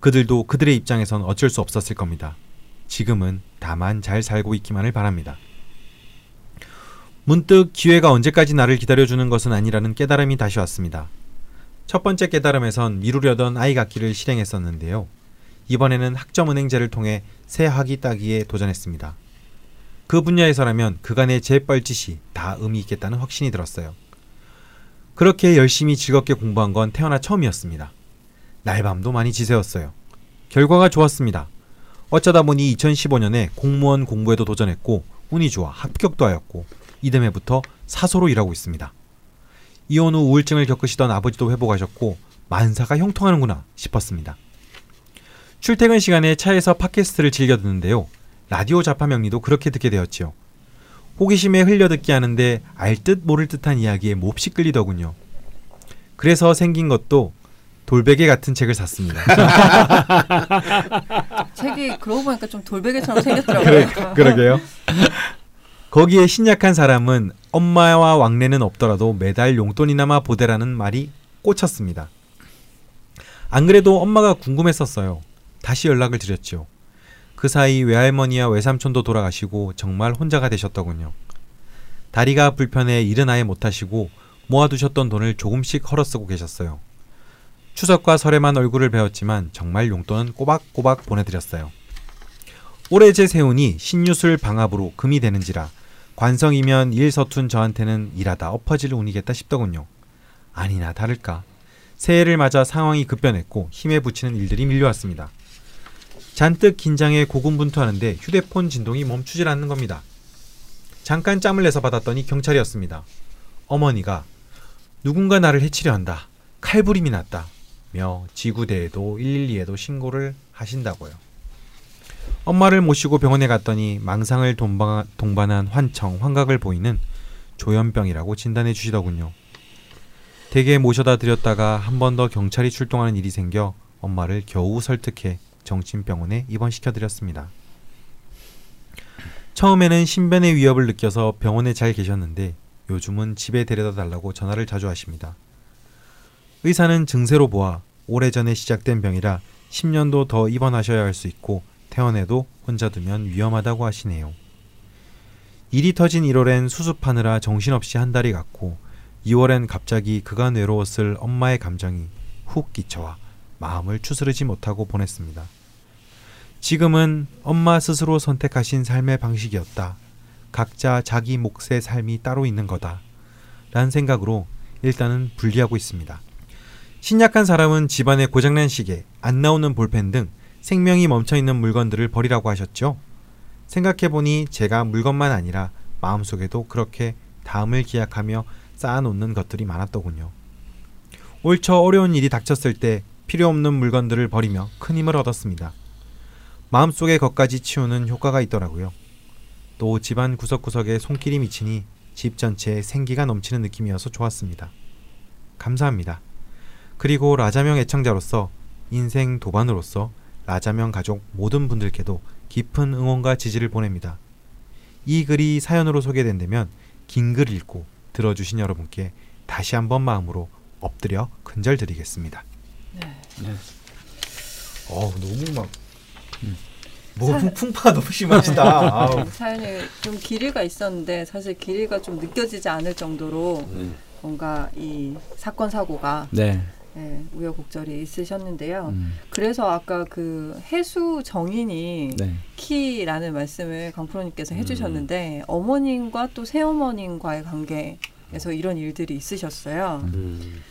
그들도 그들의 입장에선 어쩔 수 없었을 겁니다. 지금은 다만 잘 살고 있기만을 바랍니다. 문득 기회가 언제까지 나를 기다려주는 것은 아니라는 깨달음이 다시 왔습니다. 첫 번째 깨달음에선 미루려던 아이 갖기를 실행했었는데요. 이번에는 학점은행제를 통해 새 학위 따기에 도전했습니다. 그 분야에서라면 그간의 제 뻘짓이 다 의미 있겠다는 확신이 들었어요. 그렇게 열심히 즐겁게 공부한 건 태어나 처음이었습니다. 날밤도 많이 지새웠어요. 결과가 좋았습니다. 어쩌다 보니 2015년에 공무원 공부에도 도전했고 운이 좋아 합격도 하였고 이듬해부터 사소로 일하고 있습니다. 이혼 후 우울증을 겪으시던 아버지도 회복하셨고 만사가 형통하는구나 싶었습니다. 출퇴근 시간에 차에서 팟캐스트를 즐겨 듣는데요. 라디오 자파 명리도 그렇게 듣게 되었지요. 호기심에 흘려듣기 하는데 알 듯 모를 듯한 이야기에 몹시 끌리더군요. 그래서 생긴 것도 돌베개 같은 책을 샀습니다. 책이 그러고 보니까 좀 돌베개처럼 생겼더라고요. 그러게요. 거기에 신약한 사람은 엄마와 왕래는 없더라도 매달 용돈이나마 보대라는 말이 꽂혔습니다. 안 그래도 엄마가 궁금했었어요. 다시 연락을 드렸죠. 그 사이 외할머니와 외삼촌도 돌아가시고 정말 혼자가 되셨더군요. 다리가 불편해 일은 아예 못하시고 모아두셨던 돈을 조금씩 헐어 쓰고 계셨어요. 추석과 설에만 얼굴을 배웠지만 정말 용돈은 꼬박꼬박 보내드렸어요. 올해 제 세운이 신유술 방압으로 금이 되는지라 관성이면 일 서툰 저한테는 일하다 엎어질 운이겠다 싶더군요. 아니나 다를까. 새해를 맞아 상황이 급변했고 힘에 부치는 일들이 밀려왔습니다. 잔뜩 긴장해 고군분투하는데 휴대폰 진동이 멈추질 않는 겁니다. 잠깐 짬을 내서 받았더니 경찰이었습니다. 어머니가 누군가 나를 해치려 한다. 칼부림이 났다. 며 지구대에도 112에도 신고를 하신다고요. 엄마를 모시고 병원에 갔더니 망상을 동반, 동반한 환청, 환각을 보이는 조현병이라고 진단해 주시더군요. 댁에 모셔다 드렸다가 한 번 더 경찰이 출동하는 일이 생겨 엄마를 겨우 설득해 정신병원에 입원시켜 드렸습니다. 처음에는 신변의 위협을 느껴서 병원에 잘 계셨는데 요즘은 집에 데려다 달라고 전화를 자주 하십니다. 의사는 증세로 보아 오래전에 시작된 병이라 10년도 더 입원하셔야 할 수 있고 퇴원해도 혼자 두면 위험하다고 하시네요. 일이 터진 1월엔 수습하느라 정신없이 한 달이 갔고 2월엔 갑자기 그간 외로웠을 엄마의 감정이 훅 끼쳐와 마음을 추스르지 못하고 보냈습니다. 지금은 엄마 스스로 선택하신 삶의 방식이었다. 각자 자기 몫의 삶이 따로 있는 거다. 라는 생각으로 일단은 분리하고 있습니다. 신약한 사람은 집안에 고장난 시계, 안 나오는 볼펜 등 생명이 멈춰 있는 물건들을 버리라고 하셨죠. 생각해보니 제가 물건만 아니라 마음속에도 그렇게 다음을 기약하며 쌓아놓는 것들이 많았더군요. 옳처 어려운 일이 닥쳤을 때 필요 없는 물건들을 버리며 큰 힘을 얻었습니다. 마음속의 것까지 치우는 효과가 있더라고요. 또 집안 구석구석에 손길이 미치니 집 전체에 생기가 넘치는 느낌이어서 좋았습니다. 감사합니다. 그리고 라자명 애청자로서 인생 도반으로서 라자명 가족 모든 분들께도 깊은 응원과 지지를 보냅니다. 이 글이 사연으로 소개된다면 긴 글 읽고 들어주신 여러분께 다시 한번 마음으로 엎드려 근절드리겠습니다. 네. 어 너무 막 음. 뭐 사- 풍파가 너무 심하시다. 아우. 사연이 좀 길이가 있었는데 사실 길이가 좀 느껴지지 않을 정도로 음. 뭔가 이 사건 사고가 네. 예, 우여곡절이 있으셨는데요. 음. 그래서 아까 그 해수 정인이 네. 키라는 말씀을 강 프로님께서 음. 해주셨는데 어머님과 또 새어머님과의 관계에서 이런 일들이 있으셨어요. 음.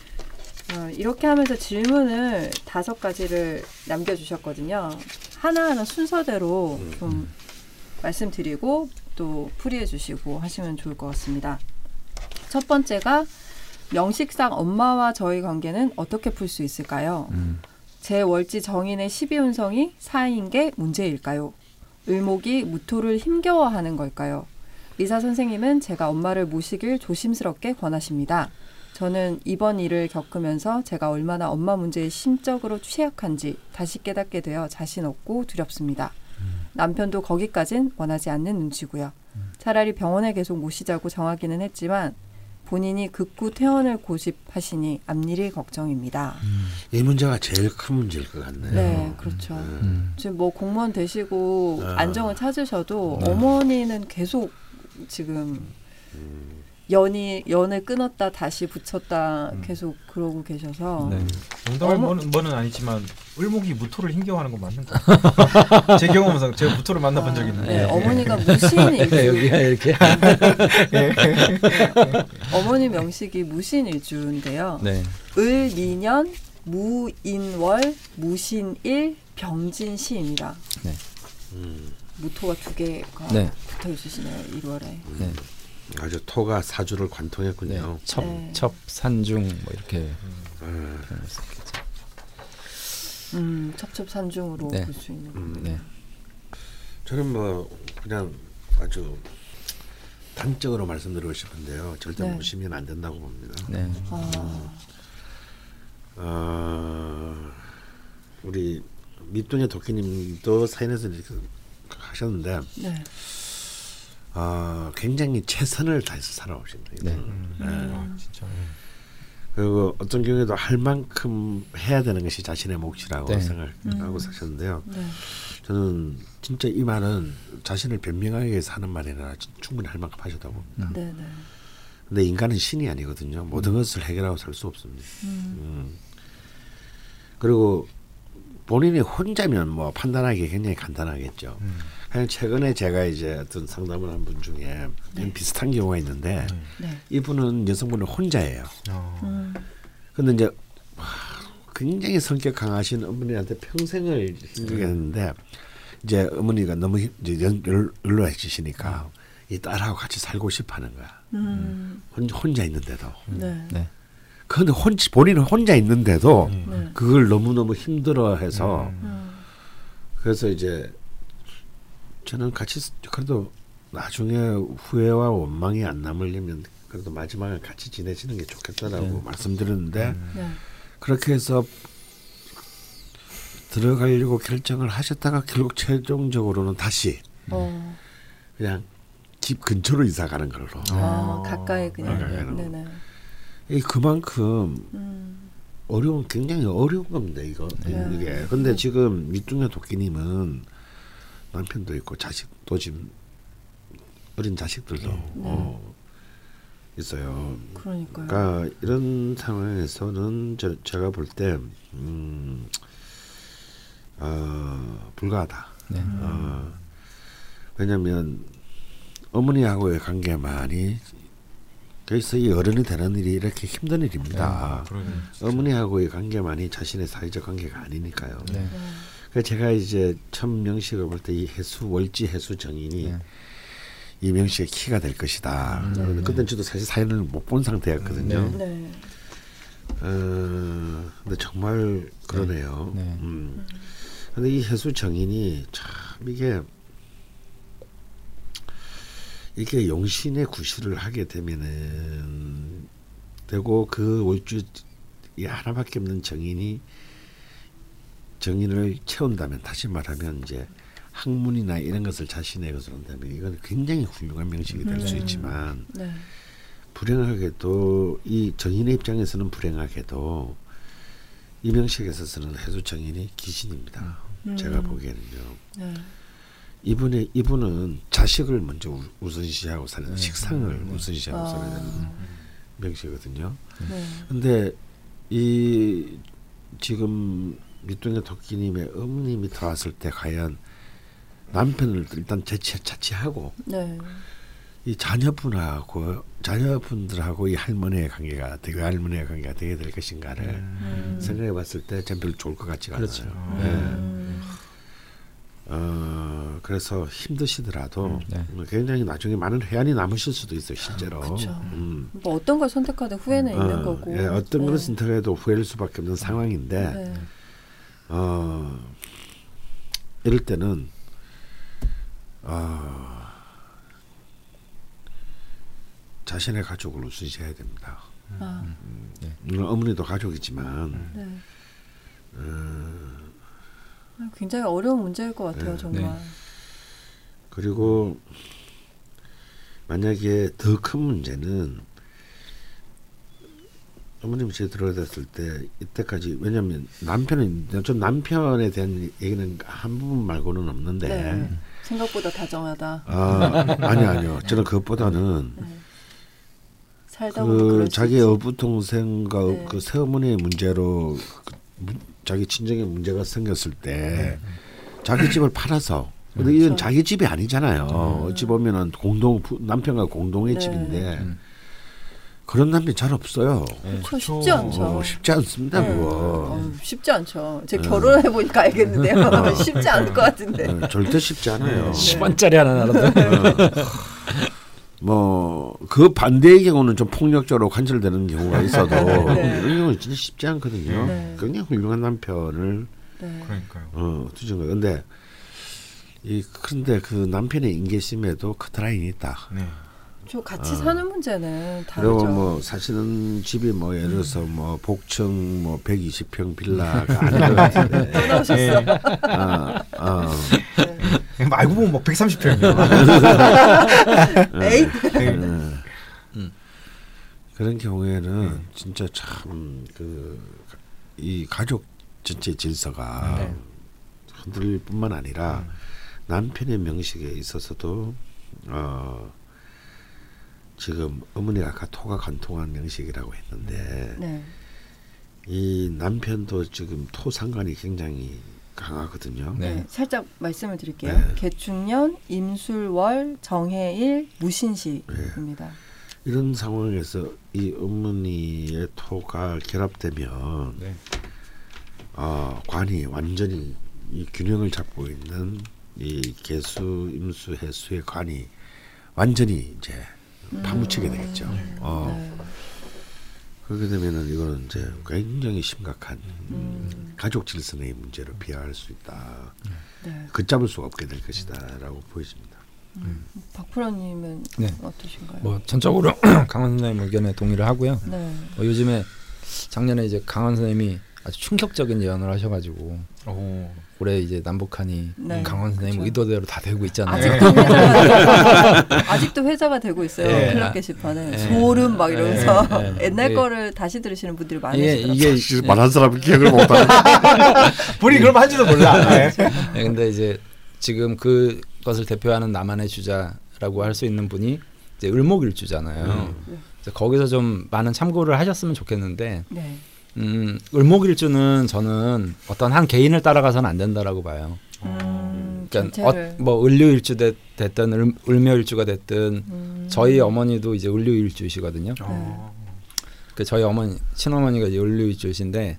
어, 이렇게 하면서 질문을 다섯 가지를 남겨주셨거든요. 하나하나 순서대로 좀 말씀드리고 또 풀이해 주시고 하시면 좋을 것 같습니다. 첫 번째가 명식상 엄마와 저희 관계는 어떻게 풀 수 있을까요? 음. 제 월지 정인의 12운성이 사인 게 문제일까요? 을목이 무토를 힘겨워하는 걸까요? 리사 선생님은 제가 엄마를 모시길 조심스럽게 권하십니다. 저는 이번 일을 겪으면서 제가 얼마나 엄마 문제에 심적으로 취약한지 다시 깨닫게 되어 자신 없고 두렵습니다. 남편도 거기까진 원하지 않는 눈치고요. 차라리 병원에 계속 모시자고 정하기는 했지만 본인이 극구 퇴원을 고집하시니 앞일이 걱정입니다. 이 문제가 제일 큰 문제일 것 같네요. 네, 그렇죠. 음. 지금 뭐 공무원 되시고 아. 안정을 찾으셔도 네. 어머니는 계속 지금 연이 연을 끊었다 다시 붙였다 계속 그러고 계셔서 네. 농담할 어머- 뭐는, 뭐는 아니지만 을목이 무토를 힘겨워하는 건 맞는 거. 제 경험상 제가 무토를 만나본 적이 있는데. 네, 어머니가 무신일주 여기가 이렇게. 어머니 명식이 무신일주인데요. 네. 을미년 무인월 무신일 병진시입니다. 네. 음. 무토가 두 개가 네. 붙어 있으시네요. 1월에. 네. 아주 토가 사주를 네. 관통했군요. 첩, 네. 첩, 산중 뭐 이렇게 음. 음, 첩첩 산중으로 네. 볼수 있는. 음. 네. 저는 뭐 그냥 아주 단적으로 말씀드리고 싶은데요. 절대 네. 무시면 안 된다고 봅니다. 네. 아, 어, 우리 밑둥의 도끼님도 사인에서 이렇게 하셨는데 네. 어, 굉장히 최선을 다해서 살아오신다. 네. 이분은. 음. 네. 아, 진짜. 그리고 어떤 경우에도 할 만큼 해야 되는 것이 자신의 몫이라고 네. 생각하고 음. 사셨는데요. 네. 저는 진짜 이 말은 자신을 변명하기 위해서 하는 말이 아니라 충분히 할 만큼 하셨다고 봅니다. 음. 네, 네. 근데 인간은 신이 아니거든요. 모든 것을 해결하고 살 수 없습니다. 음. 음. 그리고 본인이 혼자면 뭐 판단하기 굉장히 간단하겠죠. 음. 그냥 최근에 제가 이제 어떤 상담을 한 분 중에 좀 비슷한 경우가 있는데 네. 이분은 여성분은 혼자예요. 어. 음. 근데 이제 와, 굉장히 성격 강하신 어머니한테 평생을 힘들게 했는데 이제 어머니가 너무 힘- 이제 연- 연로해지시니까 이 딸하고 같이 살고 싶어하는 거야. 음. 혼, 혼자 있는데도. 네. 네. 그런데 혼 본인은 혼자 있는데도 음. 네. 그걸 너무 너무 힘들어해서 음. 음. 그래서 이제 저는 같이 쓰- 그래도 나중에 후회와 원망이 안 남으려면 그래도 마지막에 같이 지내시는 게 좋겠다라고 네. 말씀드렸는데 음. 네. 그렇게 해서 들어가려고 결정을 하셨다가 결국 최종적으로는 다시 어. 그냥 집 근처로 이사 가는 걸로. 아, 가까이 그냥. 네, 네. 이 그만큼 음. 어려운 굉장히 어려운 겁니다 이거 네. 이게. 근데 지금 밑둥의 도끼님은 남편도 있고 자식도 지금 어린 자식들도 어, 있어요. 그러니까요. 그러니까 이런 상황에서는 저, 제가 볼때 음, 어, 불가하다. 네. 어, 왜냐하면 어머니하고의 관계만이 그래서 이 어른이 되는 일이 이렇게 힘든 일입니다. 그러네. 어머니하고의 관계만이 자신의 사회적 관계가 아니니까요. 네. 네. 제가 이제 첫 명식을 볼 때 이 해수 월지 해수 정인이 네. 이 명식의 키가 될 것이다. 음, 그런데 네. 그때 저도 사실 사연을 못 본 상태였거든요. 네. 네. 어, 근데 정말 그러네요. 네. 음. 근데 이 해수 정인이 참 이게 이게 용신의 구실을 하게 되면은 되고 그 월주 이 하나밖에 없는 정인이 정인을 채운다면 다시 말하면 이제 학문이나 이런 것을 자신의 것으로 한다면 이건 굉장히 훌륭한 명식이 될수 음. 있지만 네. 불행하게도 이 정인의 입장에서는 불행하게도 이 명식에 있어서는 해수 정인이 귀신입니다. 음. 제가 보기에는요. 네. 이분의 이분은 자식을 먼저 우- 우선시하고 사는 네. 식상을 네. 우선시하고 살아야 되는 아, 명식이거든요. 네. 근데 이 지금 밑둥의 토끼님의 어머님이 들어왔을 때 과연 남편을 일단 자치, 자치하고 네. 이 자녀분하고 자녀분들하고 이 할머니의 관계가 되게 할머니의 관계가 되게 될 것인가를 음. 생각해봤을 때전 별로 좋을 것 같지가 그렇죠. 않아요. 네. 예. 음. 어 그래서 힘드시더라도 네. 굉장히 나중에 많은 해안이 남으실 수도 있어요 실제로. 그쵸. 음. 뭐 어떤 걸 선택하든 후회는 있는 어, 거고. 예, 어떤 걸 네. 선택해도 후회할 수밖에 없는 상황인데 네. 어 이럴 때는 어, 자신의 가족을 우선시해야 됩니다. 아, 물론 어머니도 가족이지만 네. 어, 아, 굉장히 어려운 문제일 것 같아요, 네. 정말. 네. 그리고 만약에 더 큰 문제는 어머님이 제 들어갔을 때 이때까지 왜냐하면 남편은 좀 남편에 대한 얘기는 한 부분 말고는 없는데 네. 생각보다 다정하다. 아 아니 아니요 저는 그것보다는 네. 살다 그 자기 있지. 어부 동생과 네. 그 새어머니의 문제로 그 문- 자기 친정에 문제가 생겼을 때 자기 집을 팔아서 근데 이건 네. 그렇죠. 자기 집이 아니잖아요. 어찌 보면은 공동 부- 남편과 공동의 네. 집인데 음. 그런 남편 잘 없어요. 그렇죠. 쉽지 않죠. 어, 쉽지 않습니다 네. 그거. 어, 쉽지 않죠. 제 네. 결혼해 보니까 알겠는데요. 어. 쉽지 않을 것 같은데. 어, 절대 쉽지 않아요. 10원짜리 하나 나라도 뭐그 반대의 경우는 좀 폭력적으로 관철되는 경우가 있어도 네. 이런 경우는 진짜 쉽지 않거든요. 네. 굉장히 훌륭한 남편을 네. 그러니까요. 어 두신 거예요. 근데 이 그런데 그 남편의 인계심에도 커트라인이 있다. 네. 저 같이 사는 문제는 다르죠. 아. 그리고 뭐 사시는 집이 뭐 예를 들어서 뭐 복층 뭐 120평 빌라가 아닌 것 같은데. 또 나오셨어. 네. 아, 아, 네. 알고 보면 뭐 130평이요. 에이. 음. 그런 경우에는 진짜 참 그 이 가족 전체 질서가 네. 흔들릴 뿐만 아니라 남편의 명식에 있어서도 어 지금 어머니가 아까 토가 관통한 명식이라고 했는데 네. 이 남편도 지금 토 상관이 굉장히 강하거든요. 네. 네. 살짝 말씀을 드릴게요. 네. 개축년, 임술월, 정해일, 무신시입니다. 이런 상황에서 이 어머니의 토가 결합되면 네. 어, 관이 완전히 이 균형을 잡고 있는 이 개수, 임수, 해수의 관이 완전히 이제 파묻히게 되겠죠. 어, 네. 그렇게 되면은 이거는 이제 굉장히 심각한 음. 가족 질서의 문제로 비화할 수 있다. 네. 걷잡을 수가 없게 될 것이다라고 보여집니다. 박프로님은 네. 어떠신가요? 뭐 전적으로 강원 선생님 의견에 동의를 하고요. 네. 뭐 요즘에 작년에 이제 강원 선생님이 아주 충격적인 예언을 하셔가지고 오. 올해 이제 남북한이 네, 강원 선생님 그쵸. 의도대로 다 되고 있잖아요. 아직도 회자가 아직도 회자가 되고 있어요. 예. 클럽 게시판에 예. 소름 막 이러면서 예, 예. 옛날 예. 거를 다시 들으시는 분들이 많으시더라고요. 이게 말한 사람은 기억을 못하는. 본인 그럼 한지도 몰라. 네. 예, 근데 이제 지금 그것을 대표하는 나만의 주자라고 할 수 있는 분이 이제 을목일주잖아요. 그래서 거기서 좀 많은 참고를 하셨으면 좋겠는데, 네. 음, 을목일주는 저는 어떤 한 개인을 따라가서는 안 된다라고 봐요. 음, 그러니까. 어, 뭐 을류일주 됐, 됐든 을, 을묘일주가 됐든 음. 저희 어머니도 이제 을류일주시거든요. 어. 그 저희 어머니 친어머니가 이제 을류일주신데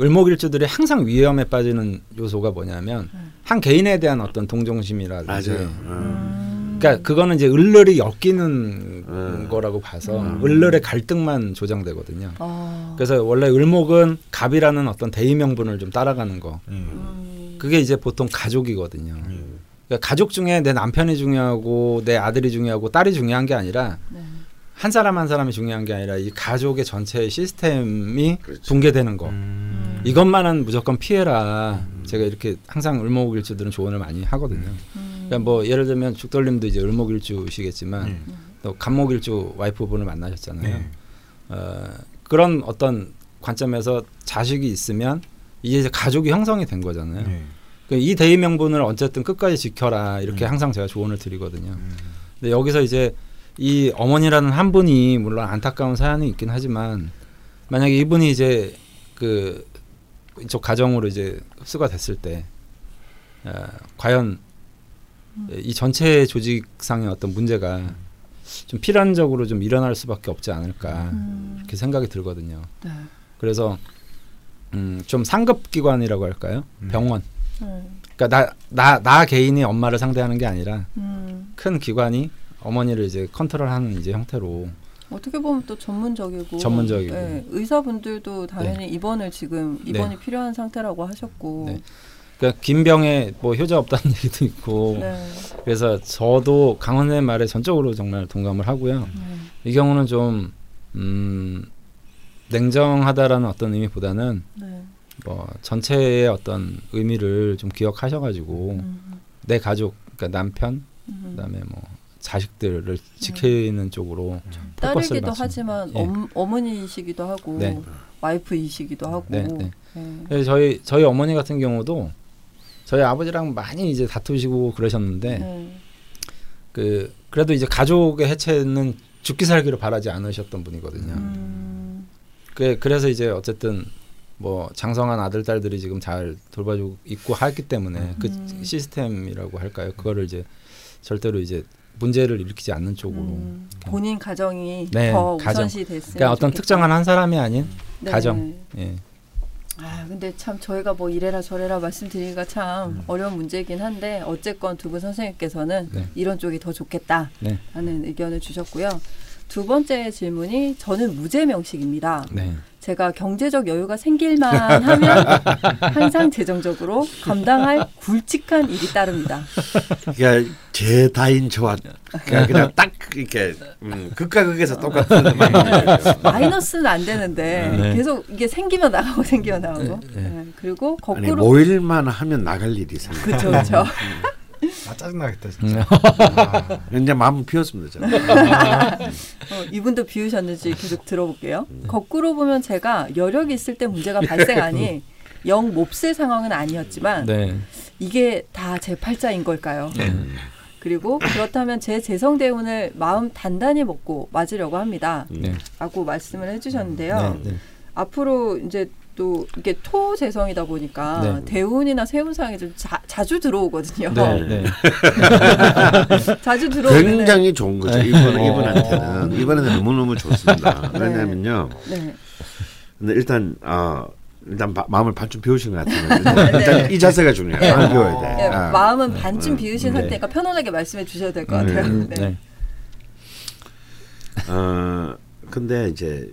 을목일주들이 항상 위험에 빠지는 요소가 뭐냐면 네. 한 개인에 대한 어떤 동정심이라든지 맞아요. 어. 음. 그러니까 그거는 이제 을을이 엮이는 음. 거라고 봐서 음. 을을의 갈등만 조장되거든요. 아. 그래서 원래 을목은 갑이라는 어떤 대의 명분을 좀 따라가는 거. 음. 음. 그게 이제 보통 가족이거든요. 음. 그러니까 가족 중에 내 남편이 중요하고 내 아들이 중요하고 딸이 중요한 게 아니라 네. 한 사람 한 사람이 중요한 게 아니라 이 가족의 전체 시스템이 그렇죠. 붕괴되는 거. 음. 이것만은 무조건 피해라. 제가 이렇게 항상 을목일주들은 조언을 많이 하거든요. 음. 그러니까 뭐 예를 들면 죽돌님도 이제 을목일주시겠지만 네. 또 간목일주 와이프분을 만나셨잖아요. 네. 어, 그런 어떤 관점에서 자식이 있으면 이제 가족이 형성이 된 거잖아요. 네. 그이 대의 명분을 어쨌든 끝까지 지켜라 이렇게 음. 항상 제가 조언을 드리거든요. 음. 근데 여기서 이제 이 어머니라는 한 분이 물론 안타까운 사연이 있긴 하지만 만약에 이분이 이제 그 이쪽 가정으로 이제 흡수가 됐을 때 어, 과연 이 전체 조직상의 어떤 문제가 좀 필연적으로 좀 일어날 수밖에 없지 않을까 음. 이렇게 생각이 들거든요. 네. 그래서 음, 좀 상급 기관이라고 할까요? 음. 병원. 음. 그러니까 나 나 나 개인이 엄마를 상대하는 게 아니라 음. 큰 기관이 어머니를 이제 컨트롤하는 이제 형태로 어떻게 보면 또 전문적이고 전문적이고. 네, 의사분들도 당연히 입원을 지금 입원이 네. 필요한 상태라고 하셨고 네. 그러니까 김병에 뭐 효자 없다는 얘기도 있고 네. 그래서 저도 강원의 말에 전적으로 정말 동감을 하고요. 네. 이 경우는 좀 음, 냉정하다라는 어떤 의미보다는 네. 뭐 전체의 어떤 의미를 좀 기억하셔가지고 음. 내 가족, 그러니까 남편, 음. 그다음에 뭐 자식들을 지키는 쪽으로 포커스를 딸이기도. 하지만 예. 엄, 어머니이시기도 하고 네. 와이프이시기도 하고 네, 네. 네. 그래서 저희 저희 어머니 같은 경우도 저희 아버지랑 많이 이제 다투시고 그러셨는데 네. 그 그래도 이제 가족의 해체는 죽기 살기를 바라지 않으셨던 분이거든요. 음. 그 그래서 이제 어쨌든 뭐 장성한 아들 딸들이 지금 잘 돌봐주고 있고 하기 때문에 그 음. 시스템이라고 할까요? 그거를 이제 절대로 이제 문제를 일으키지 않는 쪽으로. 음. 본인 가정이 네, 더 가정. 우선시 됐으면 그러니까 어떤 좋겠다. 특정한 한 사람이 아닌 네. 가정. 예. 아 근데 참 저희가 뭐 이래라 저래라 말씀드리기가 참 음. 어려운 문제이긴 한데 어쨌건 두 분 선생님께서는 네. 이런 쪽이 더 좋겠다라는 네. 의견을 주셨고요. 두 번째 질문이 저는 무죄 명식입니다. 네. 제가 경제적 여유가 생길만 하면 항상 재정적으로 감당할 굵직한 일이 따릅니다. 그러니까 제 다인 저와 그냥, 그냥 딱 이렇게 음, 극과 극에서 똑같은 마음이에요. 마이너스는 안 되는데 네. 계속 이게 생기면 나가고 생기면 나가고 네. 네. 그리고 아니 거꾸로 모일만 하면 나갈 일이 생겨. 그렇죠 그렇죠. 아 짜증나겠다 음. 진짜. 아, 이제 마음 비웠습니다. 저는. 어, 이분도 비우셨는지 계속 들어볼게요. 거꾸로 보면 제가 여력이 있을 때 문제가 발생하니 영 몹쓸 상황은 아니었지만 네. 이게 다 제 팔자인 걸까요? 네. 그리고 그렇다면 제 재성 대운을 마음 단단히 먹고 맞으려고 합니다. 네. 라고 말씀을 해주셨는데요. 네. 네. 앞으로 이제 또 이게 토 재성이다 보니까 네. 대운이나 세운상이 좀 자, 자주 들어오거든요. 네. 네. 자주 들어오는 굉장히 좋은 거죠. 네. 이번 어. 이번한테는 이번에는 너무 너무 좋습니다. 네. 왜냐하면요. 네. 근데 일단 어 일단 마, 마음을 반쯤 비우신 것 네. 일단, 이 자세가 중요해요. 네. 마음 비워야 돼. 네, 아. 마음은 반쯤 비우신 네. 상태니까 편안하게 말씀해 주셔도 될것 네. 같아요. 음, 네. 네. 어 근데 이제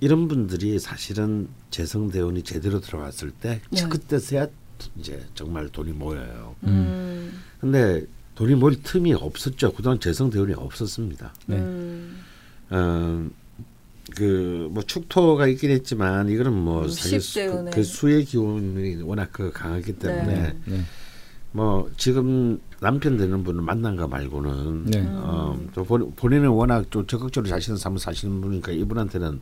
이런 분들이 사실은 재성 대운이 제대로 들어왔을 때 네. 그때서야 이제 정말 돈이 모여요. 음. 근데 돈이 모일 틈이 없었죠. 그동안 재성 대운이 없었습니다. 네. 음. 어, 그뭐 축토가 있긴 했지만 이거는 뭐 음, 사실 수. 그 수의 기운이 워낙 그 강하기 때문에 네. 네. 뭐 지금 남편 되는 분을 만난 거 말고는 네. 어, 또 본, 본인은 워낙 좀 적극적으로 자신을 삼아 사시는 분이니까 이분한테는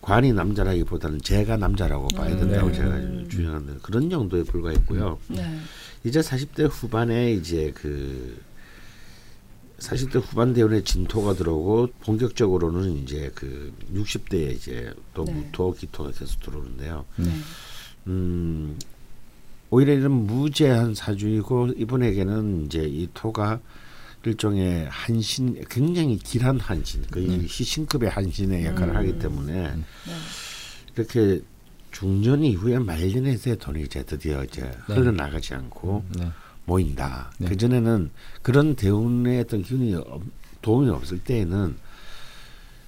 관이 남자라기보다는 제가 남자라고 봐야 음. 된다고 네. 제가 주장하는데 그런 정도에 불과했고요. 네. 이제 40대 후반에 이제 그 40대 후반 대운에 진토가 들어오고 본격적으로는 이제 그 60대에 이제 또 네. 무토, 기토가 계속 들어오는데요. 네. 음 오히려 이런 무제한 사주이고 이분에게는 이제 이 토가 일종의 한신 굉장히 길한 한신 거의 네. 희신급의 한신의 역할을 음. 하기 때문에 네. 이렇게 중년 이후에 말년에서 돈이 이제 드디어 이제 네. 흘러나가지 않고 네. 모인다. 네. 그 전에는 그런 대운의 어떤 기운이 없- 도움이 없을 때에는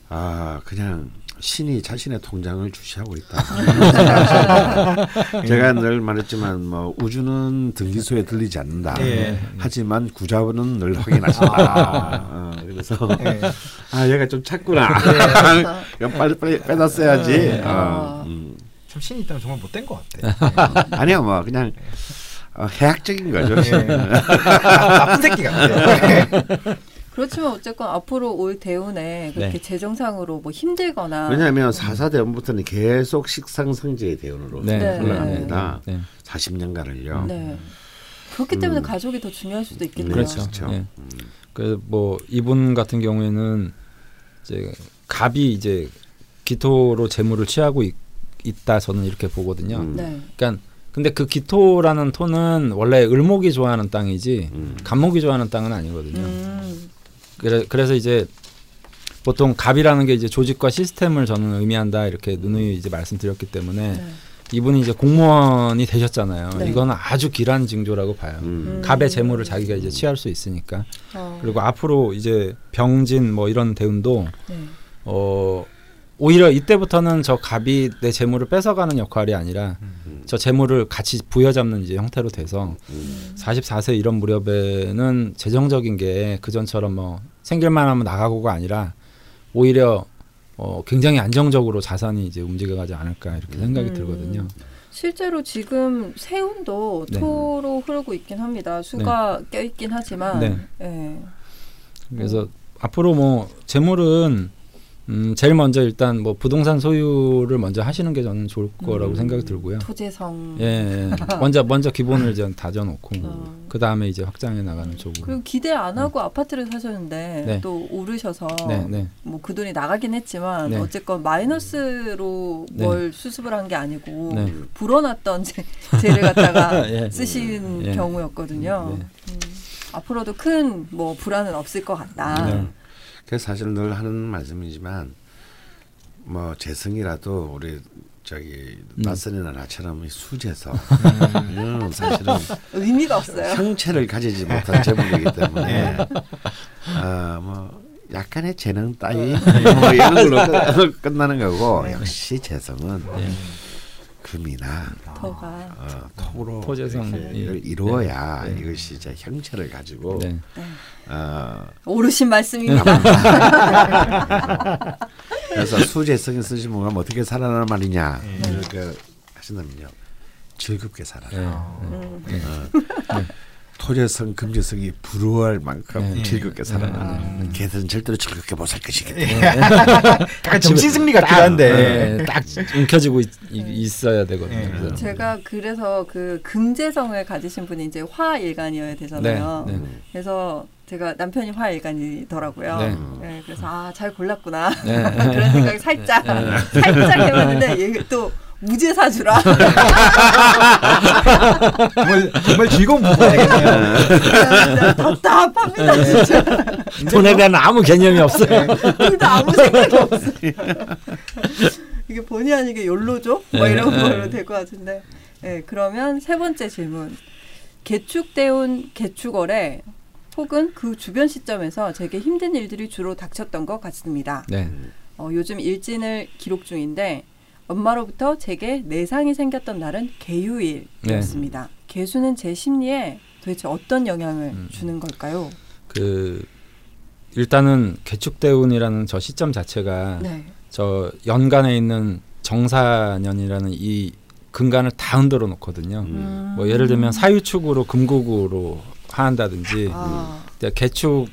아 그냥 신이 자신의 통장을 주시하고 있다. 제가 늘 말했지만 뭐 우주는 등기소에 들리지 않는다. 예. 하지만 구자원은 늘 확인하신다. 어, 그래서 아 얘가 좀 찼구나. 이거 빨리 빨리 빼놨어야지. 네. 어, 음. 참 신이 있다면 정말 못된 것 같아. 아니야 뭐 그냥 어, 해학적인 거죠. 네. 나쁜 새끼 같아. 그렇지만 어쨌건 앞으로 올 대운에 그렇게 네. 재정상으로 뭐 힘들거나 왜냐하면 사사 대원부터는 계속 식상성제의 대원으로 네. 네. 올라갑니다. 네. 40년간을요. 네. 그렇기 때문에 음. 가족이 더 중요할 수도 있겠네요. 그렇죠. 그렇죠. 예. 그뭐 이분 같은 경우에는 이제 갑이 이제 기토로 재물을 취하고 있, 다 저는 이렇게 보거든요. 음. 네. 그러니까 근데 그 기토라는 토는 원래 을목이 좋아하는 땅이지 음. 간목이 좋아하는 땅은 아니거든요. 음. 그래, 그래서 이제 보통 갑이라는 게 이제 조직과 시스템을 저는 의미한다 이렇게 누누이 이제 말씀드렸기 때문에 네. 이분이 이제 공무원이 되셨잖아요. 네. 이거는 아주 길한 징조라고 봐요. 음. 갑의 재물을 자기가 이제 취할 수 있으니까. 어. 그리고 앞으로 이제 병진 뭐 이런 대운도 네. 어 오히려 이때부터는 저 갑이 내 재물을 뺏어가는 역할이 아니라 음. 저 재물을 같이 부여잡는 이제 형태로 돼서 음. 44세 이런 무렵에는 재정적인 게 그전처럼 뭐 생길만 하면 나가고가 아니라 오히려 어 굉장히 안정적으로 자산이 이제 움직여가지 않을까 이렇게 생각이 음. 들거든요. 실제로 지금 세운도 네. 토로 흐르고 있긴 합니다. 수가 껴있긴 하지만. 네. 예. 그래서 앞으로 뭐 재물은 음 제일 먼저 일단 뭐 부동산 소유를 먼저 하시는 게 저는 좋을 거라고 음. 생각이 들고요. 토재성. 예, 예. 먼저 먼저 기본을 이제 다져놓고 어. 그 다음에 이제 확장해 나가는 쪽으로. 그리고 기대 안 하고 아파트를 사셨는데 네. 또 오르셔서 네, 네. 뭐그 돈이 나가긴 했지만 네. 어쨌건 마이너스로 네. 뭘 수습을 한 게 아니고 네. 불어났던 재, 재를 갖다가 예. 쓰신 예. 경우였거든요. 네. 음, 앞으로도 큰 뭐 불안은 없을 것 같다. 네. 그래서 사실 늘 하는 말씀이지만 뭐 재성이라도 우리 저기 음. 낯선이나 나처럼 이 수재서 음, 사실은 의미가 없어요. 형체를 가지지 못한 재물이기 때문에 아뭐 약간의 재능 따위 뭐 이런 걸로 끝- 끝나는 거고 역시 재성은 예. 금이나 더가 어, 톡으로 토재성, 이렇게 예. 이루어야 네. 이것이 이제 형체를 가지고 네. 어, 오르신 말씀입니다. 그래서 수재성이 쓰신 분은 어떻게 살아라 말이냐 네. 이렇게 하신다면요 즐겁게 살아라 예. 음. 토재성 금재성이 부러워할 만큼 네. 즐겁게 살아라 음. 걔들은 절대로 즐겁게 못 살 것이기 네. 때문에 약간 정신 승리 같기도 한데. 예, 딱 움켜쥐고 있, 어야 되거든요. 예. 그래서. 제가 그래서 그 금재성을 가지신 분이 이제 화일간이어야 되잖아요. 네, 네. 그래서 제가 남편이 화일간이더라고요. 네. 네, 그래서 아 잘 골랐구나 네. 그런 생각이 살짝 살짝 해봤는데 얘또 무죄 사주라 정말 정말 즐거운. 진짜 답답합니다 진짜 돈에 대한 아무 개념이 없어요. 둘다 아무 생각이 없어요. 이게 본의 아니게 연로죠? 뭐 네. 이런 걸로 될 것 같은데. 네, 그러면 세 번째 질문. 개축대운 개축월에 혹은 그 주변 시점에서 제게 힘든 일들이 주로 닥쳤던 것 같습니다. 네. 어, 요즘 일진을 기록 중인데 엄마로부터 제게 내상이 생겼던 날은 개유일이었습니다. 개수는 제 심리에 도대체 어떤 영향을 음. 주는 걸까요? 그 일단은 개축대운이라는 저 시점 자체가 네. 저 연간에 있는 정사년이라는 이 근간을 다 흔들어 놓거든요. 음. 뭐 예를 들면 사유축으로 금국으로 한다든지 아, 개축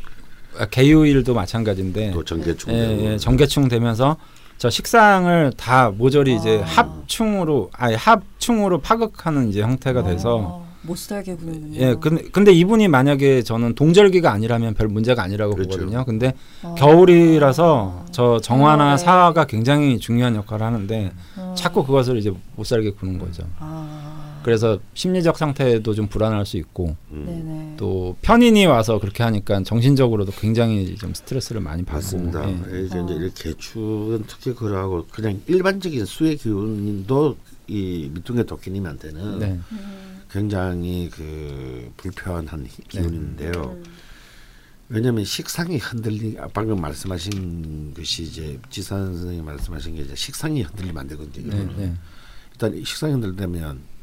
아, 개유일도 마찬가지인데 또 전개충 예, 예, 정개충 되면서 저 식상을 다 모조리 이제 아. 합충으로 아니 합충으로 파극하는 이제 형태가 돼서 어, 못 살게 구는군요. 예 근데 근데 이분이 만약에 저는 동절기가 아니라면 별 문제가 아니라고 그렇죠. 보거든요. 근데 어. 겨울이라서 저 정화나 네. 사화가 굉장히 중요한 역할을 하는데 어. 자꾸 그것을 이제 못 살게 구는 거죠. 아, 그래서 심리적 상태도 좀 불안할 수 있고 음. 네네. 또 편인이 와서 그렇게 하니까 정신적으로도 굉장히 좀 스트레스를 많이 받고 맞습니다. 예. 이게 이제 어. 이렇게 개축은 특히 그러하고 그냥 일반적인 수의 기운도 이 밑둥의 도끼님한테는 네. 음, 굉장히 그 불편한 히- 기운인데요. 음, 왜냐하면 식상이 흔들리 아, 방금 말씀하신 것이 이제 지산 선생님 말씀하신 게 이제 식상이 흔들리면 안 되거든요. 네, 네. 일단 이 식상이 흔들리면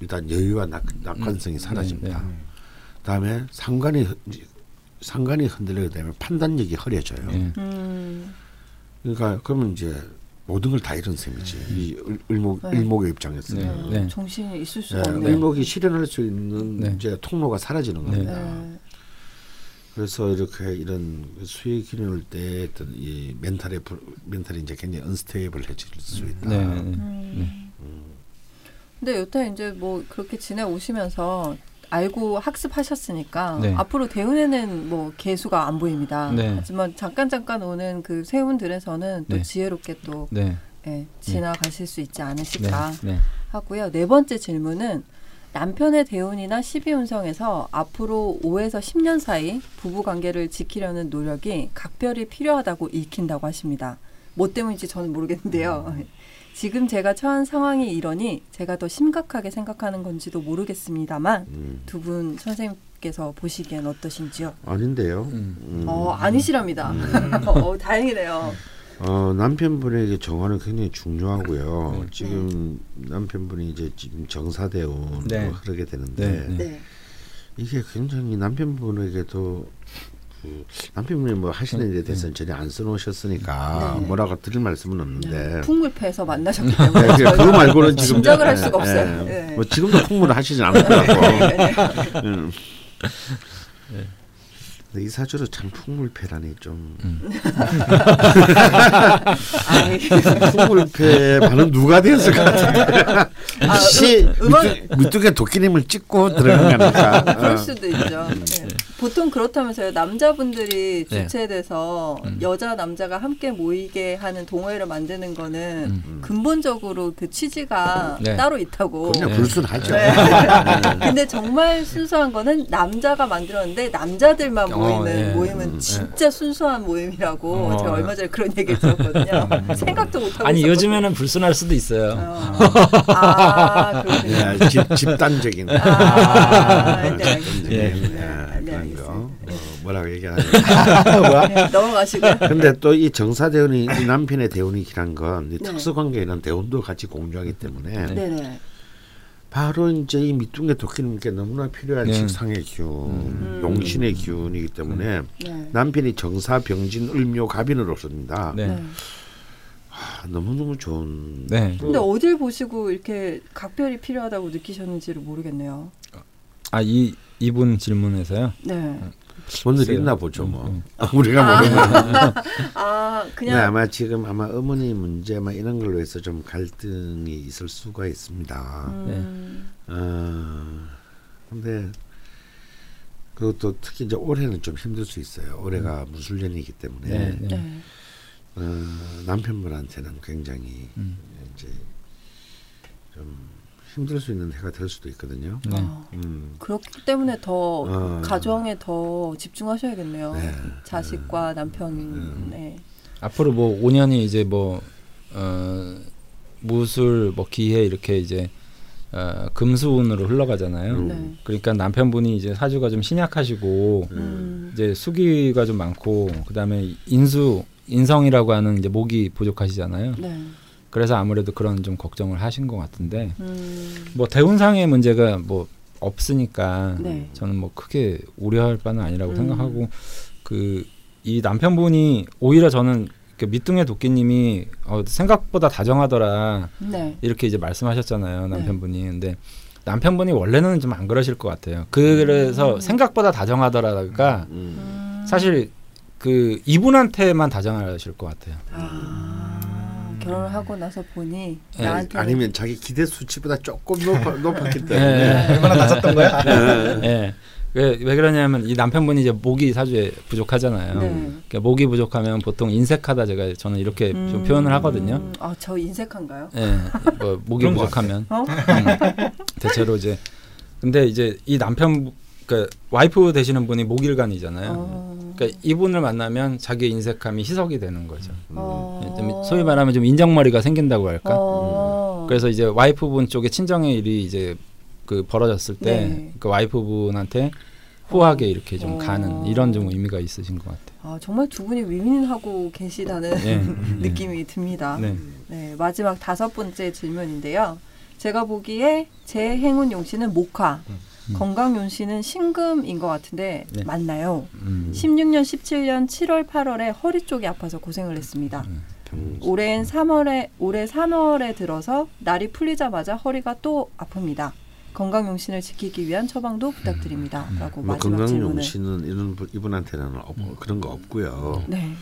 일단 여유와 낙, 낙관성이 사라집니다. 네, 다음에 상관이 흔- 상관이 흔들리게 되면 판단력이 흐려져요. 예. 음, 그러니까 그러면 이제 모든 걸 다 잃은 셈이지. 이 을- 을목 네. 을목의 입장에서는. 네. 어, 네. 정신이 있을 네, 수가 없네요. 을목이 실현할 수 있는 네. 이제 통로가 사라지는 네. 겁니다. 네. 그래서 이렇게 이런 수익 기운을 때 어떤 이 멘탈의 불- 멘탈이 이제 굉장히 언스테이블해질 수 있다. 네. 네. 음. 근데 여태 이제 뭐 그렇게 지내 오시면서 알고 학습하셨으니까 네. 앞으로 대운에는 뭐 개수가 안 보입니다. 네. 하지만 잠깐 잠깐 오는 그 세운들에서는 또 네. 지혜롭게 또 네. 예, 지나가실 수 있지 네. 않으실까 네. 하고요. 네 번째 질문은 남편의 대운이나 12운성에서 앞으로 5에서 10년 사이 부부 관계를 지키려는 노력이 각별히 필요하다고 읽힌다고 하십니다. 뭐 때문인지 저는 모르겠는데요. 지금 제가 처한 상황이 이러니 제가 더 심각하게 생각하는 건지도 모르겠습니다만 음. 두분 선생님께서 보시기엔 어떠신지요? 아닌데요. 음. 음. 어, 아니시랍니다. 어, 다행이네요. 어, 남편분에게 정화는 굉장히 중요하고요. 네. 지금 남편분이 이제 지금 정사대운 네. 흐르게 되는데 네, 네. 이게 굉장히 남편분에게도 그 남편분이 뭐 하시는 일에 대해서는 전혀 안 써놓으셨으니까 네. 뭐라고 드릴 말씀은 없는데 풍물패에서 만나셨기 네, 때문에 그- 그거 말고는 지금 짐작을 할 네, 수가 없어요. 네. 네. 뭐 지금도 풍물을 하시진 않을 것 같고. 네. 음. 근데 이 사주로 참 풍물패라니 좀 아이, 풍물패 반은 누가 되었을 것 같은데 아, 시 음- 밑에- 밑에 도끼님을 찍고 들어간 거니까 그럴 어. 수도 있죠. 네. 보통 그렇다면서요. 남자분들이 네. 주체돼서 음. 여자 남자가 함께 모이게 하는 동호회를 만드는 거는 음. 근본적으로 그 취지가 네. 따로 있다고. 그냥 네. 불순하죠. 네. 근데 정말 순수한 거는 남자가 만들었는데 남자들만 어, 모이는 네. 모임은 음, 진짜 순수한 모임이라고 어, 제가 네. 얼마 전에 그런 얘기를 들었거든요. 생각도 못하고 아니 있었거든요. 요즘에는 불순할 수도 있어요. 어. 아. 예, 집, 집단적인 아, 네. 예, 네, 네, 그런. 거 어, 뭐라고 얘기하냐 네, 넘어가시고요. 근데 또 이 정사 대운이 이 남편의 대운이란 건이 네. 특수관계는 대운도 같이 공유하기 때문에 네네. 바로 이제 이 밑둥에 도끼님께 너무나 필요한 네. 직상의 기운, 음. 용신의 기운이기 때문에 네. 남편이 정사, 병진, 을묘, 갑인으로서입니다. 네. 네. 아, 너무너무 좋은 네. 근데 어딜 보시고 이렇게 각별히 필요하다고 느끼셨는지를 모르겠네요. 아 이 이분 질문에서요. 네. 오늘. 있나 보죠 뭐 음, 우리가 모르면 아 네, 그냥 아마 지금 아마 어머니 문제 막 이런 걸로 해서 좀 갈등이 있을 수가 있습니다. 음, 어, 근데 그것도 특히 이제 올해는 좀 힘들 수 있어요. 올해가 무술년이기 때문에 네, 네. 네. 어, 남편분한테는 굉장히 음. 이제 좀 힘들 수 있는 해가 될 수도 있거든요. 네. 아, 음. 그렇기 때문에 더 어. 가정에 더 집중하셔야겠네요. 네. 자식과 남편에. 앞으로 뭐 5년이 이제 뭐 어, 무술 뭐 기해 이렇게 이제 어, 금수운으로 흘러가잖아요. 음. 네. 그러니까 남편분이 이제 사주가 좀 신약하시고 음. 이제 수기가 좀 많고 그다음에 인수 인성이라고 하는 이제 목이 부족하시잖아요. 네. 그래서 아무래도 그런 좀 걱정을 하신 것 같은데 음. 뭐 대운상의 문제가 뭐 없으니까 네. 저는 뭐 크게 우려할 바는 아니라고 음. 생각하고 그 이 남편분이 오히려 저는 그 밑둥의 도끼님이 어, 생각보다 다정하더라 네. 이렇게 이제 말씀하셨잖아요 남편분이 근데 남편분이 원래는 좀 안 그러실 것 같아요 그래서 음. 생각보다 다정하더라가 음. 음. 사실 그 이분한테만 다정하실 것 같아요 아, 결혼을 하고 나서 보니 네, 나한테 아니면 자기 기대 수치보다 조금 높아, 높았기 예, 때문에 얼마나 낮았던 거야? 예. 왜, 왜 그러냐면 이 남편분이 이제 목이 사주에 부족하잖아요. 네. 그러니까 목이 부족하면 보통 인색하다 제가 저는 이렇게 좀 음. 표현을 하거든요. 아, 저 인색한가요? 예, 뭐 목이 부족하면 어? 음, 대체로 이제 근데 이제 이 남편 그 와이프 되시는 분이 목일간이잖아요. 어. 그러니까 이분을 만나면 자기의 인색함이 희석이 되는 거죠. 어. 예, 좀 소위 말하면 좀 인정머리가 생긴다고 할까. 어. 그래서 이제 와이프분 쪽에 친정의 일이 이제 그 벌어졌을 때 네. 그 와이프분한테 후하게 이렇게 좀 어. 가는 이런 좀 의미가 있으신 것 같아요. 아, 정말 두 분이 위민하고 계시다는 예. 느낌이 듭니다. 네. 네, 마지막 다섯 번째 질문인데요. 제가 보기에 제 행운 용신은 목화, 음. 건강 용신은 신금인 것 같은데 네. 맞나요? 음. 16년, 17년 7월, 8월에 허리 쪽이 아파서 고생을 했습니다. 음. 음. 올해는 3월에 올해 3월에 들어서 날이 풀리자마자 허리가 또 아픕니다. 건강 용신을 지키기 위한 처방도 부탁드립니다라고 뭐 마지막 질문을. 건강 용신은 이런 분- 이분한테는 없, 그런 거 없고요. 네.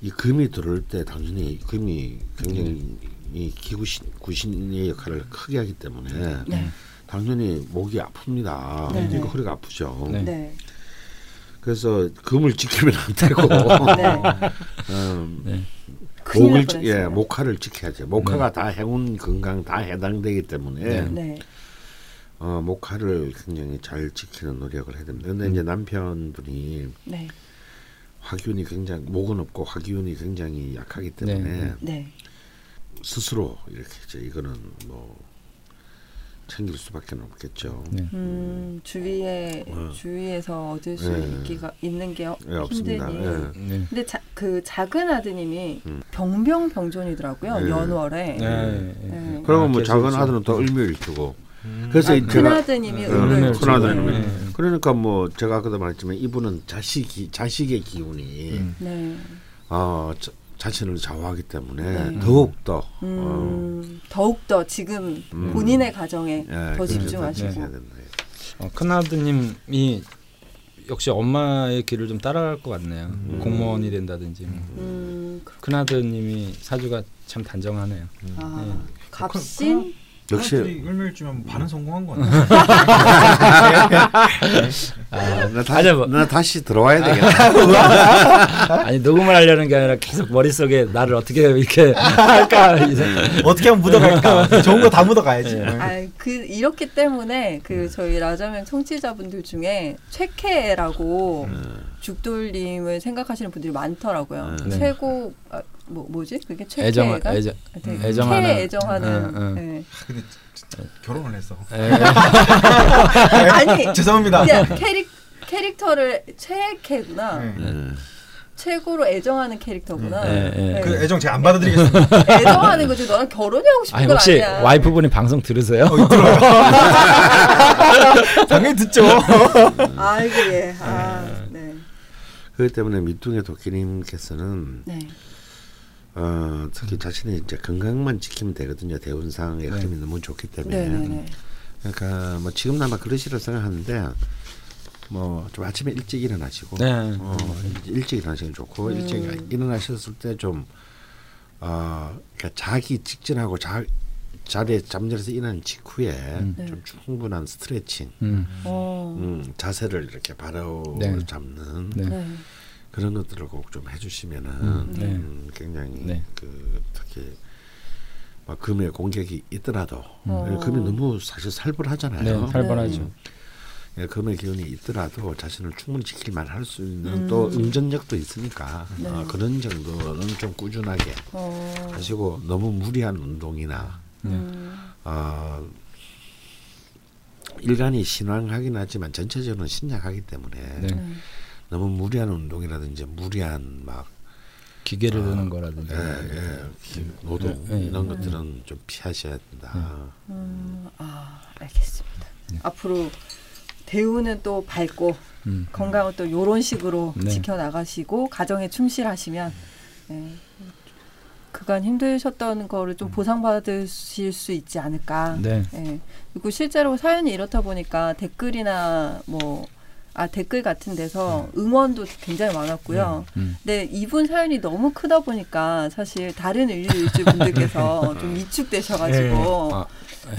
이 금이 들어올 때 당연히 금이 굉장히 이 기구신 구신의 역할을 크게 하기 때문에 네. 당연히 목이 아픕니다. 네, 그러니까 네. 허리가 아프죠. 네. 네. 그래서 금을 지키면 안 되고 네. 음, 네. 목을. 예 목화를 지켜야죠. 목화가 다 행운 건강 다 해당되기 때문에 네. 네. 어, 목화를 굉장히 잘 지키는 노력을 해야 됩니다. 근데 이제 남편분이 네. 화기운이 굉장히 목은 없고 화기운이 굉장히 약하기 때문에 네. 네. 스스로 이렇게 이제 이거는 뭐 챙길 수밖에 없겠죠. 네. 음, 주위에 어. 주위에서 얻을 수 네. 있기가 있는 게 예, 없습니다. 힘드니. 예. 네. 근데 자, 그 작은 아드님이 음. 병병병존이더라고요. 네. 연월에. 네. 네. 그러면 뭐 아, 작은 계속 아들은 또 을묘일주고 그래서 아, 이큰 제가 아드님이 음, 을묘일주. 큰 아드님이. 네. 그러니까 뭐 제가 아까도 말했지만 이분은 자식이 자식의 기운이 음. 네. 어, 자, 자신을 좌우하기 때문에 네. 더욱 더 어, 음, 더욱 더 지금 음. 본인의 가정에 예, 더 집중하시고. 어, 큰 아드님이 역시 엄마의 길을 좀 따라갈 것 같네요. 공무원이 된다든지. 음, 큰 아드님이 사주가 참 단정하네요. 아, 네. 갑신 역시 을밀 주면 반은 성공한 거네. 나, 다, 아니야, 뭐. 나 다시 들어와야 되겠다. 아니 녹음을 하려는 게 아니라 계속 머릿속에 나를 어떻게 이렇게 할까. 어떻게 하면 묻어갈까? 좋은 거 다 묻어가야지. 네. 아, 그 이렇기 때문에 그 저희 라자명 청취자분들 중에 최캐라고 죽돌님을 생각하시는 분들이 많더라고요. 네. 최고 아, 뭐 뭐지? 그게 애정 최캐가 애정 되게 애정하는 캐 애정하는 응, 응. 네. 근데 진짜 결혼을 했어. 에, 아니 죄송합니다. 캐릭 캐릭터를 최캐구나. 네. 음. 최고로 애정하는 캐릭터구나. 네, 네. 네. 그 애정 제가 안 받아드리겠습니다. 애정하는 거지. 너랑 결혼하고 싶은 아니 건 혹시 아니야. 와이프분이 방송 들으세요? 당연히 듣죠. 아이고 예. 아, 네. 그렇기 때문에 밑둥의 도끼님께서는 네. 어, 특히 자신의 이제 건강만 지키면 되거든요. 대운상의 흐름이 너무 좋기 때문에. 네, 네, 네. 그러니까 뭐 지금나마 그러시라 생각하는데 뭐 좀 아침에 일찍 일어나시고 네. 어, 일찍 일어나시면 좋고 일찍 일어나셨을 때좀 어, 그러니까 자기 직전하고 자, 자리에 잠자리에서 일어난 직후에 좀 충분한 스트레칭, 음. 어. 음, 자세를 이렇게 바로 네. 잡는 네. 네. 그런 것들을 꼭 좀 해주시면은 네. 음, 굉장히 네. 그 특히 막 금의 공격이 있더라도 어. 금이 너무 사실 살벌하잖아요. 네, 살벌하죠. 음. 예, 금의 기운이 있더라도 자신을 충분히 지킬만 할 수 있는 또 응전력도 있으니까 네. 어, 그런 정도는 좀 꾸준하게 어. 하시고 너무 무리한 운동이나 음. 어, 일간이 신앙하긴 하지만 전체적으로는 신약하기 때문에 네. 너무 무리한 운동이라든지 무리한 막 기계를 드는 거라든지. 예, 예, 기- 노동 네, 네. 이런 것들은 좀 피하셔야 된다. 음, 아, 알겠습니다. 앞으로 대우는 또 밝고 음. 건강은 또 이런 식으로 네. 지켜나가시고 가정에 충실하시면 네, 그간 힘드셨던 거를 좀 보상받으실 수 있지 않을까. 네. 예. 그리고 실제로 사연이 이렇다 보니까 댓글이나 뭐 아 댓글 같은 데서 응원도 굉장히 많았고요. 음. 근데 이분 사연이 너무 크다 보니까 사실 다른 의류 일주 분들께서 좀 위축되셔가지고 아,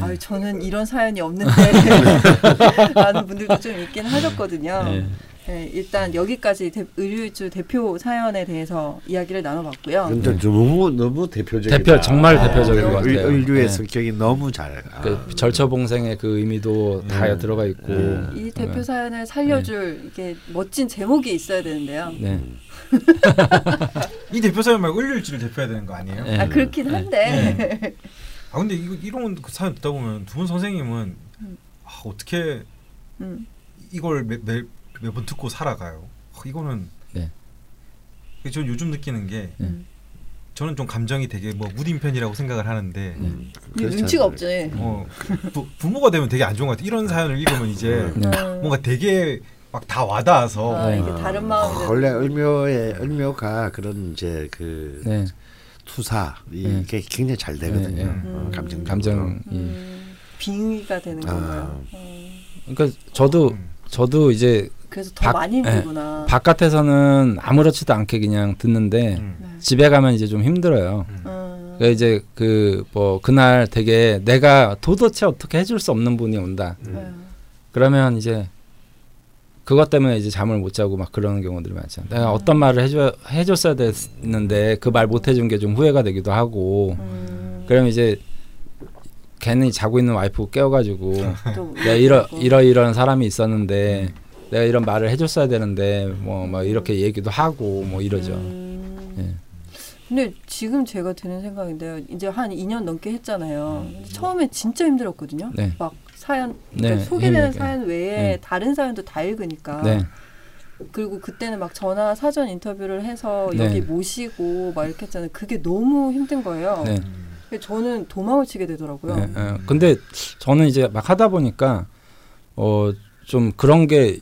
아, 저는 이런 사연이 없는데 라는 분들도 좀 있긴 하셨거든요. 네. 네, 일단 여기까지 대, 의류일주 대표 사연에 대해서 이야기를 나눠봤고요. 근데 너무 너무 대표적이다. 대표 정말 아, 대표적인 의- 것 같아요. 의- 의류의 네. 성격이 너무 잘. 그 아, 절처봉생의 그 의미도 다 네. 들어가 있고. 네. 이 대표 사연을 살려줄 이게 멋진 제목이 있어야 되는데요. 네. 이 대표 사연 말고 을릴지를 대표해야 되는 거 아니에요? 네. 아 그렇긴 네. 한데 아 근데 이거 이런 그 사연 듣다 보면 두 분 선생님은 아, 어떻게 음, 이걸 매, 매, 매번 듣고 살아가요? 아, 이거는 네. 저 요즘 느끼는 게 음. 저는 좀 감정이 되게 뭐 무딘 편이라고 생각을 하는데 음, 이 그렇지 눈치가. 없지. 어, 부, 부모가 되면 되게 안 좋은 것 같아. 이런 사연을 읽으면 이제 네. 음. 뭔가 되게 막 다 와닿아서 아, 네. 이게 다른 마음들. 원래 을묘의 을묘가 그런 이제 그 네. 투사 네. 이게 굉장히 잘 되거든요. 네, 네. 어, 감정 감정 이 음, 빙의가 되는 아. 건가요? 어, 그러니까 저도 저도 이제 그래서 더 박- 많이 힘들구나. 바깥에서는 아무렇지도 않게 그냥 듣는데 음. 네. 집에 가면 이제 좀 힘들어요. 음. 그러니까 이제 그 뭐 그날 되게 내가 도대체 어떻게 해줄 수 없는 분이 온다. 네. 그러면 이제 그것 때문에 이제 잠을 못 자고 막 그러는 경우들이 많죠. 내가 어떤 말을 해줘 해줬어야 됐는데 그 말 못 해준 게 좀 후회가 되기도 하고. 음, 그럼 이제 괜히 자고 있는 와이프 깨워가지고 또 내가 이러. 이러 이런 사람이 있었는데 내가 이런 말을 해줬어야 되는데 뭐 막 이렇게 얘기도 하고 뭐 이러죠. 음. 예. 근데 지금 제가 드는 생각인데요. 이제 한 2년 넘게 했잖아요. 근데 처음에 진짜 힘들었거든요. 네. 막 사연 네, 그러니까 소개되는 힘들게. 사연 외에 네. 다른 사연도 다 읽으니까. 네. 그리고 그때는 막 전화 사전 인터뷰를 해서 네. 여기 모시고 막 이렇게 했잖아요. 그게 너무 힘든 거예요. 네. 저는 도망을 치게 되더라고요. 근데 저는 이제 막 하다 보니까 어 좀 그런 게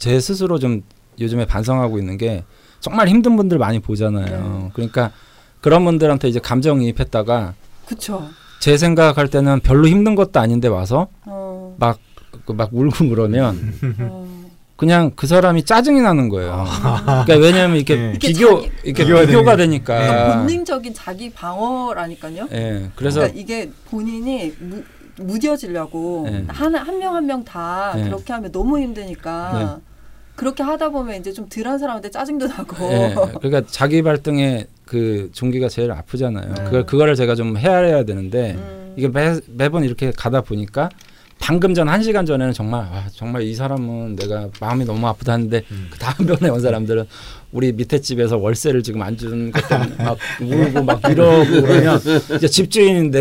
제 스스로 좀 요즘에 반성하고 있는 게 정말 힘든 분들 많이 보잖아요. 네. 그러니까 그런 분들한테 이제 감정이입했다가 그쵸. 제 생각할 때는 별로 힘든 것도 아닌데 와서 어, 막그막 울고 그러면 어. 그냥 그 사람이 짜증이 나는 거예요. 그러니까 왜냐하면 이렇게 네. 비교 자기- 이렇게 비교가 비교가 그러니까 되니까. 본능적인 자기 방어라니까요. 예. 그래서 그러니까 이게 본인이 무, 무뎌지려고 네. 하나 한 명 한 명다 네. 그렇게 하면 너무 힘드니까 그렇게 하다 보면 이제 좀 덜한 사람한테 짜증도 나고 예, 그러니까 자기 발등에 그 종기가 제일 아프잖아요. 네. 그걸 그거를 제가 좀 헤아려야 되는데 음. 이게 매, 매번 이렇게 가다 보니까 방금 전 한 시간 전에는 정말 아, 정말 이 사람은 내가 마음이 너무 아프다는데 그 다음 번에 온 사람들은 우리 밑에 집에서 월세를 지금 안 주는 것 때문에 막 울고 막 이러고 그러면 이제 집주인인데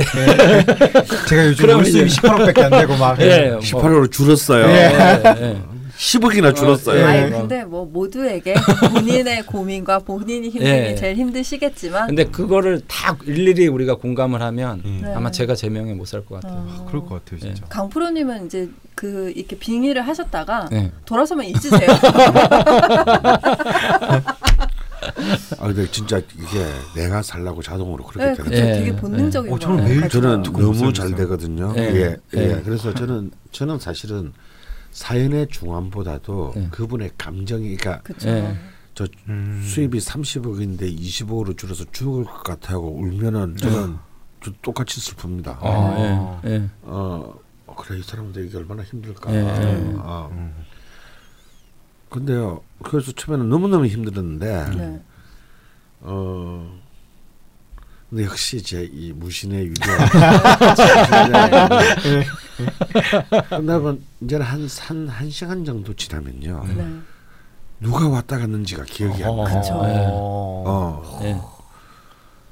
제가 요즘 그럼 월 수입 이제- 18억밖에 안 되고 막 예, 뭐, 18호로 줄었어요. 예, 예. 10억이나 줄었어요. 예. 아니 뭐. 근데 뭐 모두에게 본인의 고민과 본인이 힘든 예. 게 제일 힘드시겠지만 근데 그거를 다 일일이 우리가 공감을 하면 예. 네. 아마 제가 제 명예 못살 것 같아요. 어. 그럴 것 같아요 진짜. 강 프로님은 이제 그 이렇게 빙의를 하셨다가 네. 돌아서면 잊으세요. 아 근데 진짜 이게 내가 살라고 자동으로 그렇게 네, 되는. 예. 되게 본능적인 어, 저는 거예요. 매일. 저는 너무. 잘 되거든요. 예. 예, 예. 예. 그래서 저는 저는 사실은 사연의 중함보다도 예. 그분의 감정이 그러니까. 예. 저 음. 수입이 30억인데 25억으로 줄어서 죽을 것 같아고 울면은 저는 저 똑같이 슬픕니다. 어, 예. 예. 어, 어, 그래 이 사람들 이게 얼마나 힘들까. 예, 예. 아, 음. 근데요. 그래서 처음에는 너무 너무 힘들었는데 네. 어. 근데 역시 제 이 무신의 위대. 끝나면 이제는 한한 한 시간 정도 지나면요. 네. 누가 왔다 갔는지가 기억이 안 어, 나. 그쵸. 예. 어, 예.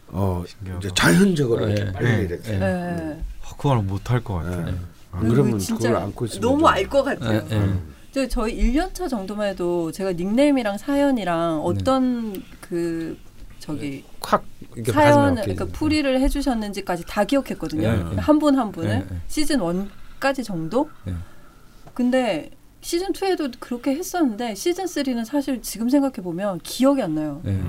어, 신기하다. 이제 자연적으로 이렇게 예. 빨리 예. 이렇게. 예. 네. 어, 그걸 못할 것 같아요. 예. 안 그리고 그러면 그걸 안고 있으면 너무 좀- 알것 같아요. 저 저희 1년 차 정도만 해도 제가 닉네임이랑 사연이랑 어떤 그 저기 확 이렇게 사연 그러니까. 풀이를 해주셨는지까지 다 기억했거든요. 예, 예. 한분한 분을. 시즌 1까지 정도. 예. 근데 시즌 2에도 그렇게 했었는데 시즌 3는 사실 지금 생각해 보면 기억이 안 나요. 예.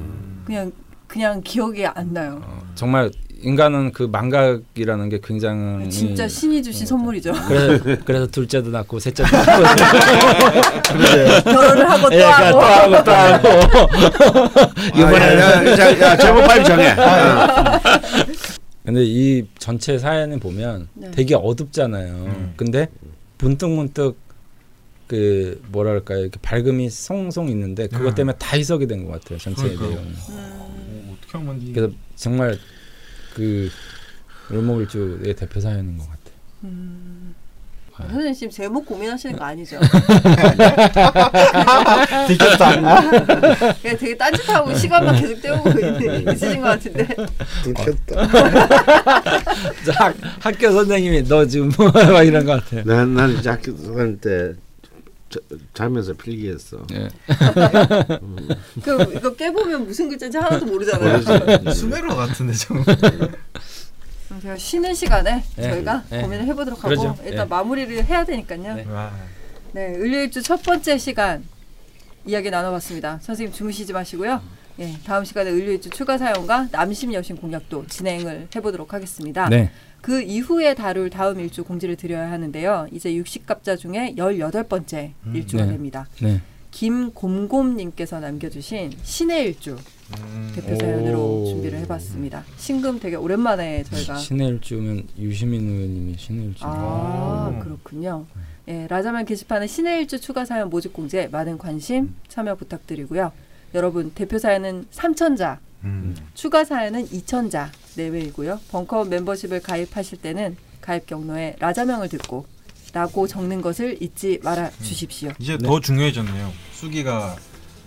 그냥 그냥 기억이 안 나요. 어, 정말 인간은 그 망각이라는 게 굉장히 진짜 신이 주신 선물이죠. 그래서, 그래서 둘째도 낳고 셋째도 낳고 결혼을 하고 또 예, 그러니까 또 하고. 하고 또 하고 이번에 야, 제목 빨리 정해. 어. 근데 이 전체 사연을 보면 네. 되게 어둡잖아요. 음. 근데 문득 문득 그 뭐랄까요 이렇게 밝음이 송송 있는데 그것 음. 때문에 다 해석이 된 것 같아요 전체. 내용. 음, 어, 그래서 정말 그 롤모빌주의 대표 사연인 것 같아요. 음. 선생님 지금 제목 고민하시는 거 아니죠? 들켰다. 그냥 되게 딴짓하고 시간만 계속 때우고 있- 있으신 것 같은데. 들켰다. 학, 학교 선생님이 너 지금 뭐막 이런 것 같아요. 난, 난 이제 학교 다닐 때 자, 자면서 필기했어. 예. 그 이거 깨보면 무슨 글자인지 하나도 모르잖아요. 수메로 같은데 좀. 그럼 제가 쉬는 시간에 네. 저희가 네. 고민을 해보도록 하고 그러죠. 일단 네. 마무리를 해야 되니까요. 네. 네, 와. 을류일주 첫 번째 시간 이야기 나눠봤습니다. 선생님 주무시지 마시고요. 예, 다음 시간에 을류일주 추가 사연과 남심 여신 공약도 진행을 해보도록 하겠습니다. 네. 그 이후에 다룰 다음 일주 공지를 드려야 하는데요. 이제 육식갑자 중에 18번째 일주가 네. 됩니다. 네. 김곰곰님께서 남겨주신 신의 일주 음. 대표 사연으로 오. 준비를 해봤습니다. 신금 되게 오랜만에 저희가 신의 일주면 유시민 의원님이 신의 일주. 아 오. 그렇군요. 예, 라자면 게시판에 신의 일주 추가 사연 모집 공지에 많은 관심 참여 부탁드리고요. 여러분 대표 사연은 3천자, 음. 추가 사연은 2천자 내외이고요. 벙커원 멤버십을 가입하실 때는 가입 경로에 라자명을 듣고 라고 적는 것을 잊지 말아 주십시오. 이제 더 중요해졌네요. 수기가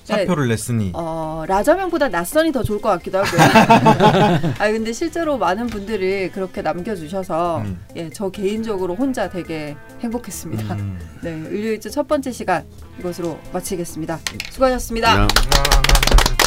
사표를 냈으니 어, 라자명보다 낯선이 더 좋을 것 같기도 하고요. 아 근데 실제로 많은 분들이 그렇게 남겨주셔서 음. 예, 저 개인적으로 혼자 되게 행복했습니다. 음. 네, 을류일주 첫 번째 시간 이것으로 마치겠습니다. 수고하셨습니다. 그냥 아,